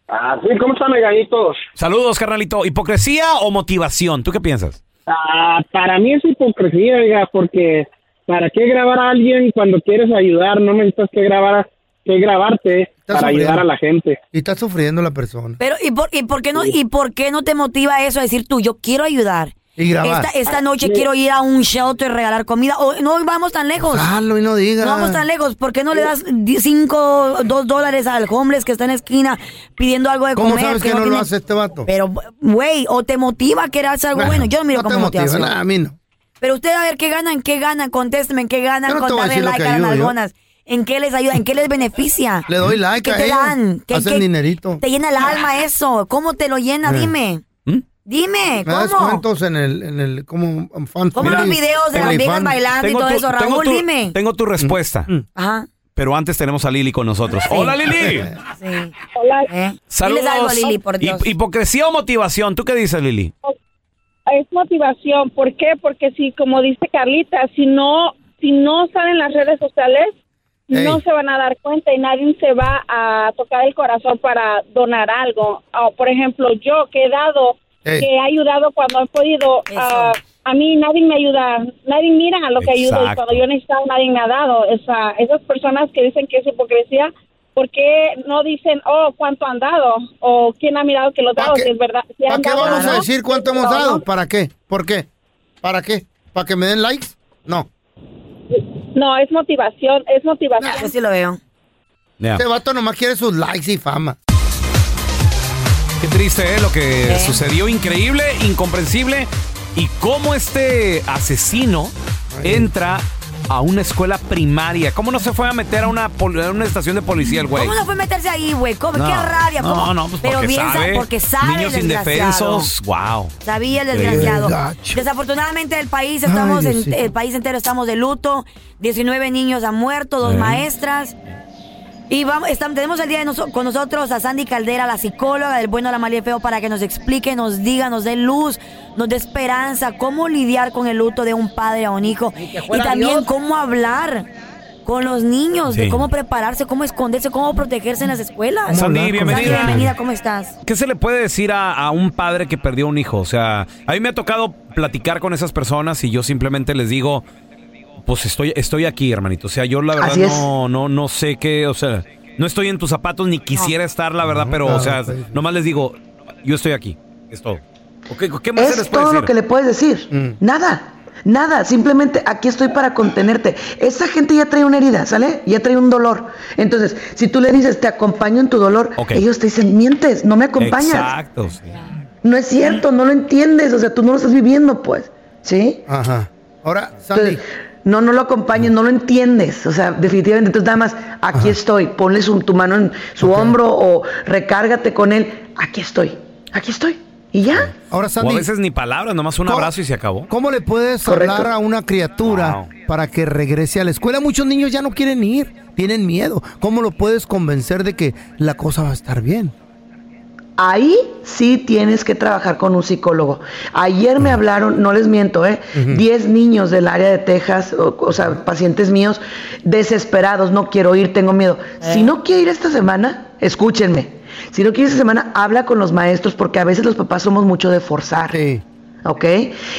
Ah, sí, ¿cómo están, meganitos? Saludos, carnalito. ¿Hipocresía o motivación? ¿Tú qué piensas? Ah, para mí es hipocresía, oiga, porque ¿para qué grabar a alguien cuando quieres ayudar? No necesitas que grabar, que grabarte Está para sufriendo. ayudar a la gente. Y está sufriendo la persona. Pero, ¿y por, y por qué no, y por qué no te motiva eso a decir tú, yo quiero ayudar? Y grabar. Esta, esta Ah, noche sí. quiero ir a un shelter, regalar comida. O, no vamos tan lejos. Hazlo y no digas. No vamos tan lejos. ¿Por qué no le das 5, 2 dólares al homeless que está en la esquina pidiendo algo de ¿Cómo comer? sabes que, no, lo tiene- hace este vato? Pero, güey, o te motiva a querer hacer algo bueno. Yo no miro no motiva, motivación. nada, a mí no. Pero usted a ver qué ganan, qué ganan, contésteme, en qué ganan no te con voy a darle decir lo like que a las ayudo yo. ¿En qué les ayuda? ¿En qué les beneficia? Le doy like ¿Qué a te ellos. dan? ¿Qué, Hacen qué- dinerito. Te llena el alma eso. ¿Cómo te lo llena? Eh. Dime. Dime, Me das ¿cómo? cuentos en el, en el, como fan ¿Cómo los videos de las viejas bailando y todo eso? tengo Raúl, tu- dime. Tengo tu respuesta. Ajá. Pero antes tenemos a Lili con nosotros. Hola, Lili. Sí. Hola. Saludos. Diles algo a Lili, por Dios. Hip- ¿Hipocresía o motivación? ¿Tú qué dices, Lili? Es motivación. ¿Por qué? Porque si, como dice Carlita, si no, si no salen las redes sociales, no se van a dar cuenta y nadie se va a tocar el corazón para donar algo. O, por ejemplo, yo que he dado, que he ayudado cuando he podido, ah, a mí nadie me ayuda, nadie mira a lo que ayudo y cuando yo necesitaba nadie me ha dado. Esa, esas personas que dicen que es hipocresía, ¿por qué no dicen, oh, cuánto han dado? O quién ha mirado que los dado? Si es verdad. si ¿Para qué dado vamos a decir cuánto hemos dado? ¿Para qué? ¿Por qué? ¿Para qué? ¿Para que me den likes? No. No, es motivación, es motivación. Yo sí lo veo. Este vato nomás quiere sus likes y fama. Qué triste, ¿eh? Lo que Eh. sucedió. Increíble, incomprensible. Y cómo este asesino entra a una escuela primaria. ¿Cómo no se fue a meter a una, pol- a una estación de policía el güey? ¿Cómo no fue meterse ahí, güey? ¿Cómo? No, Qué rabia. No, ¿cómo? no, pues Pero porque bien sa- sabe. porque sabe Niños el desgraciado. indefensos. Wow. Sabía el Qué desgraciado. gacho. Desafortunadamente el país estamos Ay, en- Diosito. el país entero estamos de luto. 19 niños han muerto, dos Eh. maestras. Y vamos, estam- tenemos el día de noso- con nosotros a Sandy Caldera, la psicóloga del bueno, la mal y el feo, para que nos explique, nos diga, nos dé luz, nos dé esperanza, cómo lidiar con el luto de un padre a un hijo. Y también Dios. cómo hablar con los niños, de cómo prepararse, cómo esconderse, cómo protegerse en las escuelas. Sandy, bienvenida. bienvenida, ¿cómo estás? ¿Qué se le puede decir a, a un padre que perdió un hijo? O sea, a mí me ha tocado platicar con esas personas y yo simplemente les digo, pues estoy, estoy aquí, hermanito. O sea, yo la verdad no, no, no sé qué, o sea, no estoy en tus zapatos ni quisiera estar, la verdad, pero, o sea, nomás les digo, yo estoy aquí. Es todo. ¿O ¿Qué, qué más se les Es puede todo decir? lo que le puedes decir. Nada. Nada, simplemente aquí estoy para contenerte. Esa gente ya trae una herida, ¿sale? Ya trae un dolor. Entonces, si tú le dices, te acompaño en tu dolor, ellos te dicen, mientes, no me acompañas. Exacto, sí. No es cierto, no lo entiendes, o sea, tú no lo estás viviendo, pues. ¿Sí? Ajá. Ahora, Sandy. No, no lo acompañes, no lo entiendes. O sea, definitivamente, entonces nada más, aquí estoy, ponle su- tu mano en su hombro o recárgate con él. Aquí estoy, aquí estoy. Y ya. Ahora, O a veces ni palabras, nomás un abrazo y se acabó. ¿cómo le puedes Correcto. hablar a una criatura para que regrese a la escuela? Muchos niños ya no quieren ir, tienen miedo. ¿Cómo lo puedes convencer de que la cosa va a estar bien? Ahí sí tienes que trabajar con un psicólogo. Ayer me hablaron, no les miento, ¿eh? 10 niños del área de Texas, o, o sea, pacientes míos, desesperados, no quiero ir, tengo miedo. Si no quiere ir esta semana, escúchenme. Si no quiere esta semana, habla con los maestros porque a veces los papás somos mucho de forzar. ¿Ok?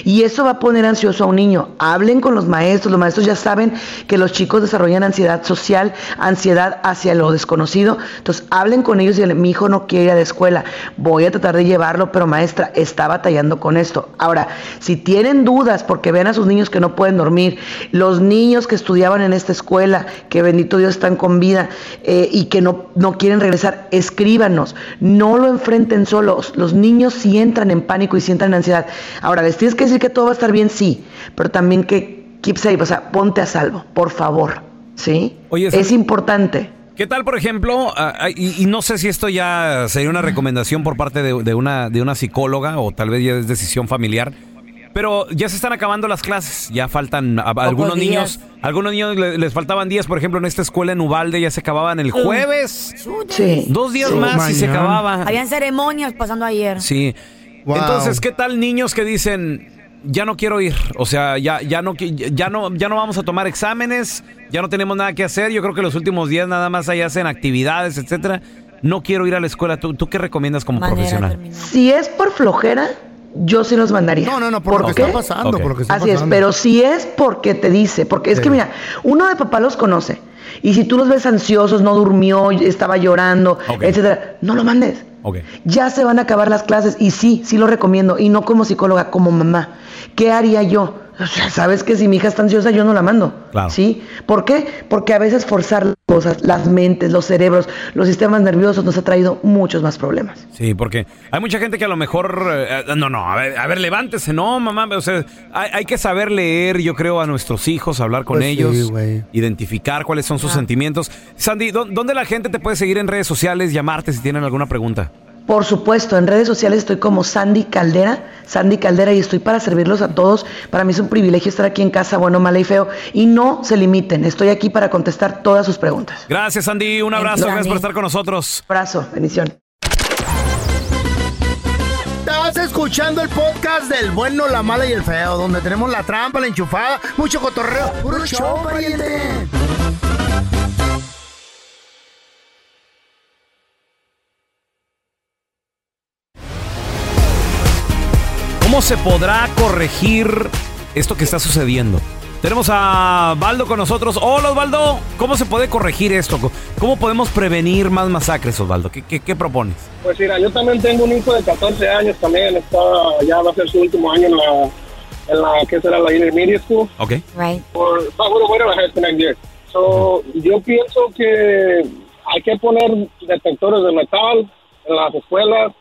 Y eso va a poner ansioso a un niño. Hablen con los maestros. Los maestros ya saben que los chicos desarrollan ansiedad social, ansiedad hacia lo desconocido. Entonces, hablen con ellos y digan, mi hijo no quiere ir a la escuela. Voy a tratar de llevarlo, pero maestra, está batallando con esto. Ahora, si tienen dudas porque ven a sus niños que no pueden dormir, los niños que estudiaban en esta escuela, que bendito Dios están con vida eh, y que no, no quieren regresar, escríbanos. No lo enfrenten solos. Los niños sí entran en pánico y sí entran en ansiedad. Ahora, les tienes que decir que todo va a estar bien, sí, pero también que keep safe, o sea, ponte a salvo, por favor, ¿sí? Oye, es importante. ¿Qué tal, por ejemplo? y, y no sé si esto ya sería una recomendación por parte de, de una, de una psicóloga o tal vez ya es decisión familiar. Pero ya se están acabando las clases, ya faltan a- a algunos días. niños, algunos niños le- les faltaban días, por ejemplo, en esta escuela en Ubalde ya se acababan el jueves. Sí. Dos días Sí. más y se acababa. Habían ceremonias pasando ayer. Sí. Wow. Entonces, ¿qué tal niños que dicen ya no quiero ir? O sea, ya ya no ya no ya no vamos a tomar exámenes, ya no tenemos nada que hacer. Yo creo que los últimos días nada más ahí hacen actividades, etcétera. No quiero ir a la escuela. ¿Tú, tú qué recomiendas como Manera profesional? Si es por flojera, yo sí los mandaría. No, no, no, por, lo que qué? está pasando, Ok. por lo que está Así es, pero si es porque te dice, porque es Sí. que mira, uno de papá los conoce. Y si tú los ves ansiosos, no durmió, estaba llorando, Ok. etcétera, no lo mandes. Ya se van a acabar las clases y sí, sí lo recomiendo. Y no como psicóloga, como mamá. ¿Qué haría yo? O sea, sabes que si mi hija está ansiosa, yo no la mando. Claro. ¿Sí? ¿Por qué? Porque a veces forzar las cosas, las mentes, los cerebros, los sistemas nerviosos nos ha traído muchos más problemas. Sí, porque hay mucha gente que a lo mejor... eh, no, no, a ver, a ver, levántese, no, mamá. O sea, hay, hay que saber leer, yo creo, a nuestros hijos, hablar con Pues ellos, identificar cuáles son sus sentimientos. Sandy, ¿dó- ¿dónde la gente te puede seguir en redes sociales, llamarte si tienen alguna pregunta? Por supuesto, en redes sociales estoy como Sandy Caldera, Sandy Caldera y estoy para servirlos a todos. Para mí es un privilegio estar aquí en casa, bueno, mala y feo. Y no se limiten, estoy aquí para contestar todas sus preguntas. Gracias, Sandy. Un abrazo. Gracias por estar con nosotros. Abrazo, bendición. Estás escuchando el podcast del bueno, la mala y el feo, donde tenemos la trampa, la enchufada, mucho cotorreo. ¡Puro show, pariente! ¿Cómo se podrá corregir esto que está sucediendo? Tenemos a Baldo con nosotros. Hola, Osvaldo. ¿Cómo se puede corregir esto? ¿Cómo podemos prevenir más masacres, Osvaldo? ¿Qué, qué, qué propones? Pues mira, yo también tengo un hijo de 14 años también, está, ya va a ser su último año en la, en la que será la intermediate school, Ok. Right. or, bueno, bueno, next year. So, yo pienso que hay que poner detectores de metal en las escuelas,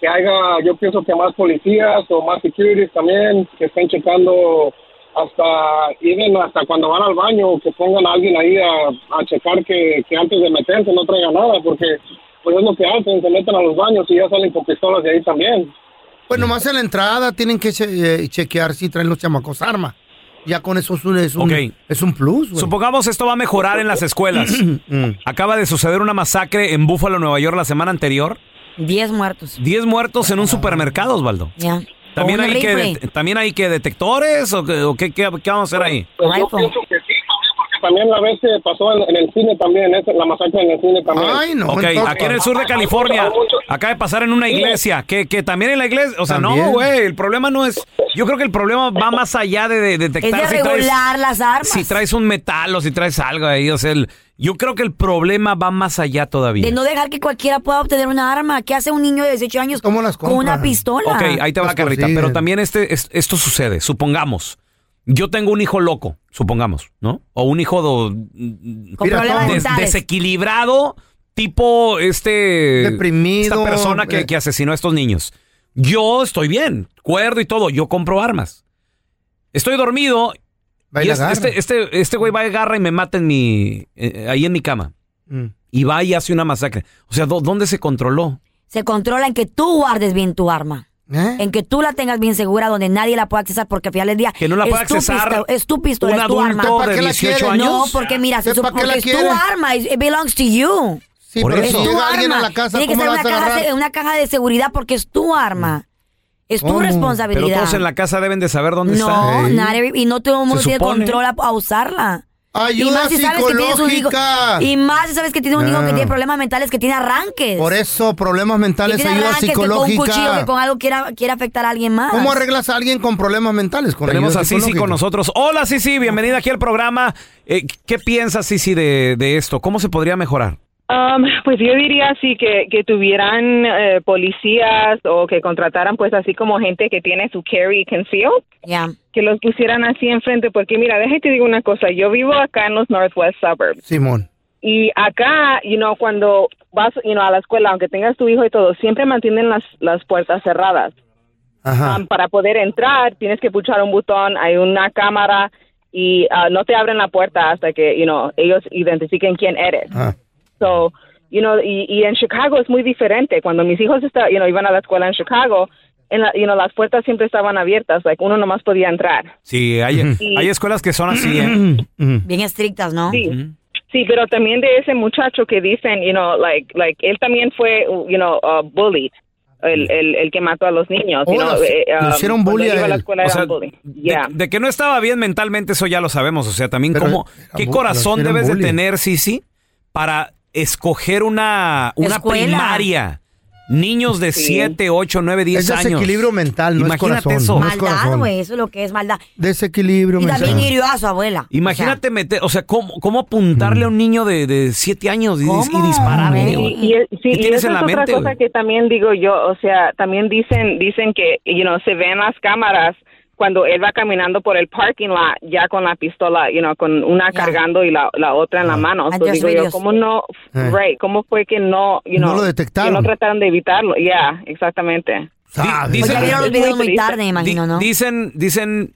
que haya, yo pienso que más policías o más securities también, que estén checando hasta, even hasta cuando van al baño, que pongan a alguien ahí a, a checar que, que antes de meterse no traiga nada, porque pues es lo que hacen, se meten a los baños y ya salen con pistolas de ahí también. Pues nomás en la entrada tienen que che- eh, chequear si traen los chamacos armas. Ya con eso es un, es un, Ok. es un plus, güey. Supongamos esto va a mejorar en las escuelas. Mm. Acaba de suceder una masacre en Búfalo, Nueva York, la semana anterior. Diez muertos. 10 muertos en un supermercado, Osvaldo. Ya. ¿También hay, que, ¿También hay que detectores o, qué, o qué, qué- qué vamos a hacer ahí? Pues yo pienso también, la vez que pasó en, en el cine también, esa- la masacre en el cine también. Ay, no. Ok, entonces- aquí en el sur de California acaba de pasar en una iglesia, que, que también en la iglesia, o sea, También. no, güey, el problema no es, yo creo que el problema va más allá de, de Es detectar de si traes, regular las armas. si traes un metal o si traes algo ahí, o sea, el- yo creo que el problema va más allá todavía. De no dejar que cualquiera pueda obtener una arma. ¿Qué hace un niño de 18 años ¿Cómo las con una pistola? Ok, ahí te va pero también este, es- esto sucede, supongamos. Yo tengo un hijo loco, supongamos, ¿no? O un hijo des- desequilibrado, tipo este... Deprimido, Esta persona que, eh. que asesinó a estos niños. Yo estoy bien, cuerdo y todo, yo compro armas. Estoy dormido Va y este, este, este güey va y agarra y me mata en mi, eh, ahí en mi cama. Mm. Y va y hace una masacre. O sea, ¿dó- ¿dónde se controló? Se controla en que tú guardes bien tu arma. ¿Eh? En que tú la tengas bien segura, donde nadie la pueda accesar, porque al final del día. Que no la es pueda tu accesar Es tu pistola, un es tu adulto arma. de qué la 18 quiere? años. No, porque mira, se ¿Para supo- qué la porque es tu arma. It belongs to you. Sí, Por pero eso. si llega alguien a arma. la casa, Tiene que ¿cómo ser una caja, de, una caja de seguridad porque es tu arma. Es tu ¿Cómo? responsabilidad. Pero todos en la casa deben de saber dónde no, está. not every- y no todo el mundo tiene control a, a usarla. Ayuda y más si sabes que tienes un hijo. psicológica. Y más si sabes que tienes un hijo que Ah. tiene problemas mentales, que tiene arranques. Por eso, problemas que mentales, tiene ayuda arranques, que con un cuchillo, que psicológica. con algo quiera, quiera afectar a alguien más. ¿Cómo arreglas a alguien con problemas mentales? Con Tenemos ayuda a Sisi psicológica. con nosotros. Hola Sisi, bienvenida aquí al programa. Eh, ¿Qué piensas Sisi de, de esto? ¿Cómo se podría mejorar? Um, pues yo diría así que, que tuvieran eh, policías o que contrataran pues así como gente que tiene su carry conceal, que los pusieran así enfrente, porque mira, déjame te digo una cosa, yo vivo acá en los Northwest Suburbs Simón. y acá, you know, cuando vas, you know, a la escuela, aunque tengas tu hijo y todo, siempre mantienen las, las puertas cerradas. Ajá. Um, para poder entrar tienes que puchar un botón, hay una cámara y ah, no te abren la puerta hasta que, you know, ellos identifiquen quién eres. Ah. So, you know, y, y en Chicago es muy diferente. Cuando mis hijos está, you know, iban a la escuela en Chicago, en la, you know, las puertas siempre estaban abiertas, like uno nomás podía entrar. Sí, hay, hay escuelas que son así, ¿eh? Bien estrictas, ¿no? Sí. Sí, pero también de ese muchacho que dicen, you know, like, like, él también fue, you know, uh, bullied. El, el, el que mató a los niños. you Oh, know, lo- eh, um, hicieron cuando bully él a la escuela O sea, bully. De, Yeah. de que no estaba bien mentalmente, eso ya lo sabemos. O sea, también Pero cómo, qué corazón debes de bullying. tener, Sisi, para escoger una, una Escuela. primaria. Niños de Sí. 7, 8, 9, 10 Es años. desequilibrio mental, no es Imagínate corazón, eso. no es Maldad, corazón. güey, eso es lo que es maldad. Desequilibrio Y mental. también hirió a su abuela. Imagínate meter, o sea, ¿cómo, cómo apuntarle a un niño de, de 7 años y, y dispararle? Y, güey? y- sí, ¿Qué y tienes esa en la es otra mente, cosa güey? que también digo yo, o sea, también dicen dicen que, you know, se ven las cámaras cuando él va caminando por el parking lot ya con la pistola, you know, con una cargando y la, la otra en la mano. And So, there's digo yo, videos. ¿cómo no, Eh. right, cómo fue que no, you No know, lo detectaron. que no trataron de evitarlo? Yeah, exactamente. Ya vieron los Es muy videos muy triste. tarde, me imagino, Di- ¿no? Dicen, dicen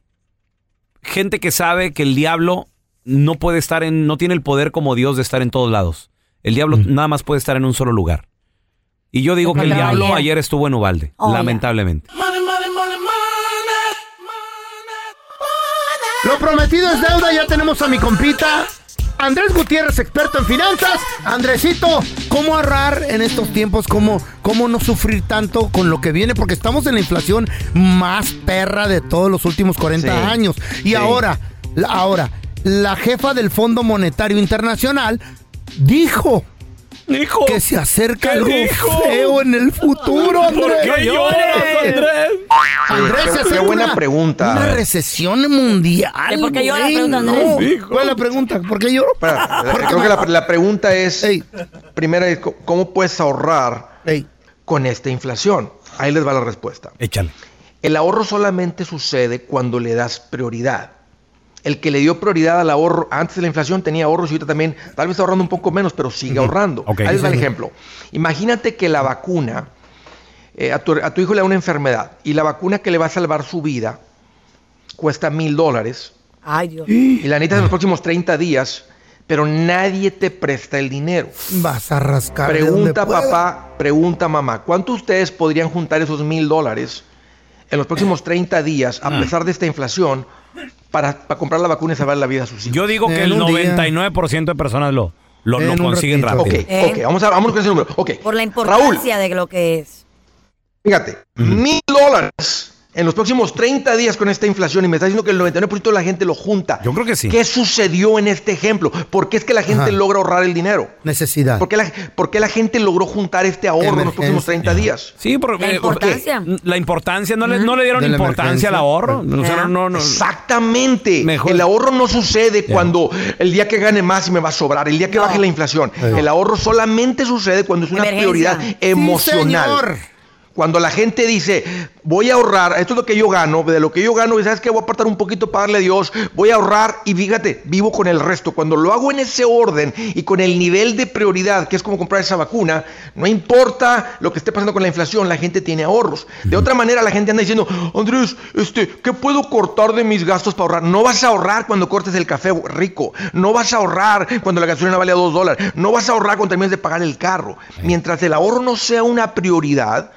gente que sabe que el diablo no puede estar en, no tiene el poder como Dios de estar en todos lados. El diablo Mm. nada más puede estar en un solo lugar. Y yo digo que el diablo ayer. ayer estuvo en Ubalde, Oh, lamentablemente. Lo prometido es deuda, ya tenemos a mi compita. Andrés Gutiérrez, experto en finanzas. Andresito, ¿cómo ahorrar en estos tiempos? ¿Cómo, ¿Cómo no sufrir tanto con lo que viene? Porque estamos en la inflación más perra de todos los últimos 40 Sí. años. Y Sí. ahora, ahora, la jefa del Fondo Monetario Internacional dijo que se acerca ¿Qué algo dijo? feo en el futuro, ¿Por Andrés. qué lloras, Andrés? Andrés, Qué- buena una- pregunta. Una recesión mundial. ¿De por qué llora? güey, Pregunta no. Andrés. ¿Cuál es la pregunta? ¿Por qué lloro? Creo que la, la pregunta es, primera es, ¿cómo puedes ahorrar con esta inflación? Ahí les va la respuesta. Échale. El ahorro solamente sucede cuando le das prioridad. El que le dio prioridad al ahorro antes de la inflación tenía ahorros y ahorita también, tal vez está ahorrando un poco menos, pero sigue ahorrando. Ok. Ahí les va el ejemplo. Imagínate que la vacuna, eh, a, tu, a tu hijo le da una enfermedad y la vacuna que le va a salvar su vida cuesta mil dólares Ay, Dios. y la necesitas en los próximos 30 días, pero nadie te presta el dinero. Vas a rascar. donde Pregunta papá, pregunta mamá, ¿cuánto ustedes podrían juntar esos mil dólares en los próximos 30 días, a Ah. pesar de esta inflación, para, para comprar la vacuna y salvar la vida a sus hijos? Yo digo que el 99% de personas lo, lo, lo consiguen rápido. Ok, ok, vamos a, vamos con ese número. Ok, Por la importancia de lo que es. fíjate, mil dólares en los próximos 30 días con esta inflación y me está diciendo que el 99% de la gente lo junta. Yo creo que sí. ¿Qué sucedió en este ejemplo? ¿Por qué es que la gente Ajá. logra ahorrar el dinero? Necesidad. ¿Por qué, la, por qué la gente logró juntar este ahorro en los próximos 30 días? Sí, porque La importancia. La importancia, no le, no le dieron importancia al ahorro. O sea, no, no, no. Exactamente. El ahorro no sucede cuando el día que gane más y me va a sobrar, el día que baje la inflación. El ahorro solamente sucede cuando es una Emergencia. prioridad Sí, emocional. señor. Cuando la gente dice, voy a ahorrar, esto es lo que yo gano, de lo que yo gano, y sabes que voy a apartar un poquito para darle a Dios, voy a ahorrar y fíjate, vivo con el resto. Cuando lo hago en ese orden y con el nivel de prioridad, que es como comprar esa vacuna, no importa lo que esté pasando con la inflación, la gente tiene ahorros. De otra manera, la gente anda diciendo, Andrés, este, ¿qué puedo cortar de mis gastos para ahorrar? No vas a ahorrar cuando cortes el café rico, no vas a ahorrar cuando la gasolina vale a dos dólares, no vas a ahorrar cuando termines de pagar el carro. Mientras el ahorro no sea una prioridad,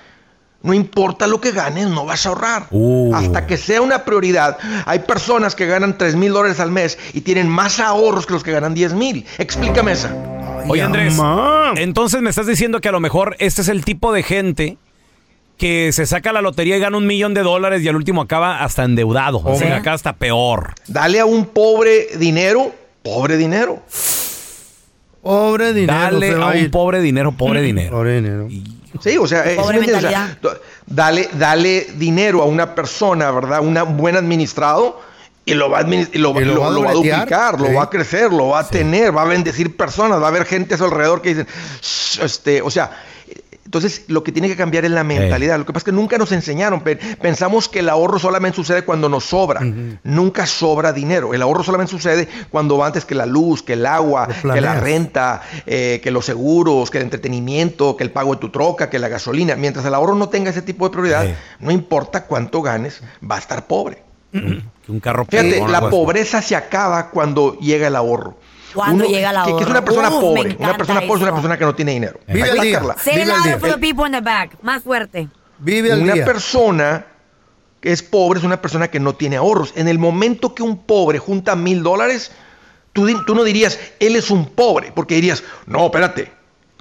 no importa lo que ganes, no vas a ahorrar. Hasta que sea una prioridad. Hay personas que ganan 3 mil dólares al mes y tienen más ahorros que los que ganan 10 mil. Explícame esa. Oye, Andrés, entonces me estás diciendo que a lo mejor este es el tipo de gente que se saca la lotería y gana un millón de dólares y al último acaba hasta endeudado. O sea, acá hasta peor. Dale a un pobre dinero, pobre dinero. Pobre dinero. Dale a un ir. pobre dinero, pobre dinero. Pobre dinero. Sí, o sea, es- Pobre ¿me entiendes? O sea, dale, dale dinero a una persona, ¿verdad? Un buen administrado y lo va a, y lo, Y lo lo- va a lo va a dobletear, duplicar, lo sí. va a crecer, lo va a tener, va a bendecir personas, va a haber gente a su alrededor que dicen, este, o sea, entonces lo que tiene que cambiar es la mentalidad. Lo que pasa es que nunca nos enseñaron, pe- pensamos que el ahorro solamente sucede cuando nos sobra, nunca sobra dinero. El ahorro solamente sucede cuando va antes que la luz, que el agua, que la renta, eh, que los seguros, que el entretenimiento, que el pago de tu troca, que la gasolina. Mientras el ahorro no tenga ese tipo de prioridad, no importa cuánto ganes, va a estar pobre. Un carro Fíjate, la pobreza se acaba cuando llega el ahorro. Cuando llega el que- Que, es una persona Uf, pobre. Una persona pobre es una persona que no tiene dinero. Vive al día. Vive al día. for the people in the back. Más fuerte. Vive al Una día. persona que es pobre es una persona que no tiene ahorros. En el momento que un pobre junta mil dólares, tú, tú no dirías, él es un pobre, porque dirías, no, espérate,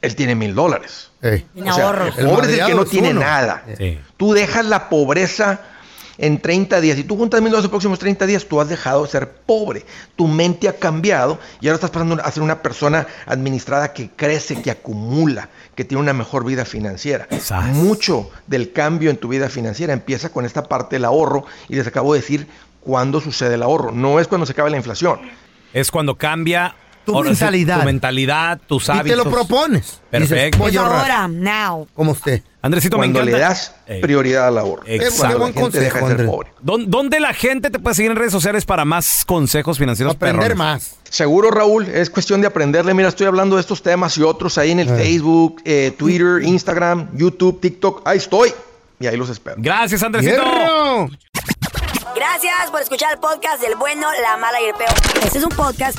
él tiene mil dólares. O sea, ahorros. el El pobre es el que no tiene uno. nada. Sí. Tú dejas la pobreza en 30 días. Si tú juntas mil dólares en los próximos 30 días, tú has dejado de ser pobre. Tu mente ha cambiado y ahora estás pasando a ser una persona administrada que crece, que acumula, que tiene una mejor vida financiera. Mucho del cambio en tu vida financiera empieza con esta parte del ahorro y les acabo de decir cuándo sucede el ahorro. No es cuando se acabe la inflación. Es cuando cambia Tu ahora mentalidad. tu mentalidad, tus Y hábitos. te lo propones. Perfecto. Dices, voy a ahora, now. Como usted. Andresito, Cuando me le das prioridad al ahorro. Exacto. Es cuando Qué la buen gente deja de consejo, ser Andrés. pobre. ¿Dó- ¿Dónde la gente te puede seguir en redes sociales para más consejos financieros Aprender perrones? más. Seguro, Raúl, es cuestión de aprenderle. Mira, estoy hablando de estos temas y otros ahí en el Eh. Facebook, eh, Twitter, Instagram, YouTube, TikTok. Ahí estoy. Y ahí los espero. Gracias, Andresito. ¡Hierro! Gracias por escuchar el podcast del bueno, la mala y el peor. Este es un podcast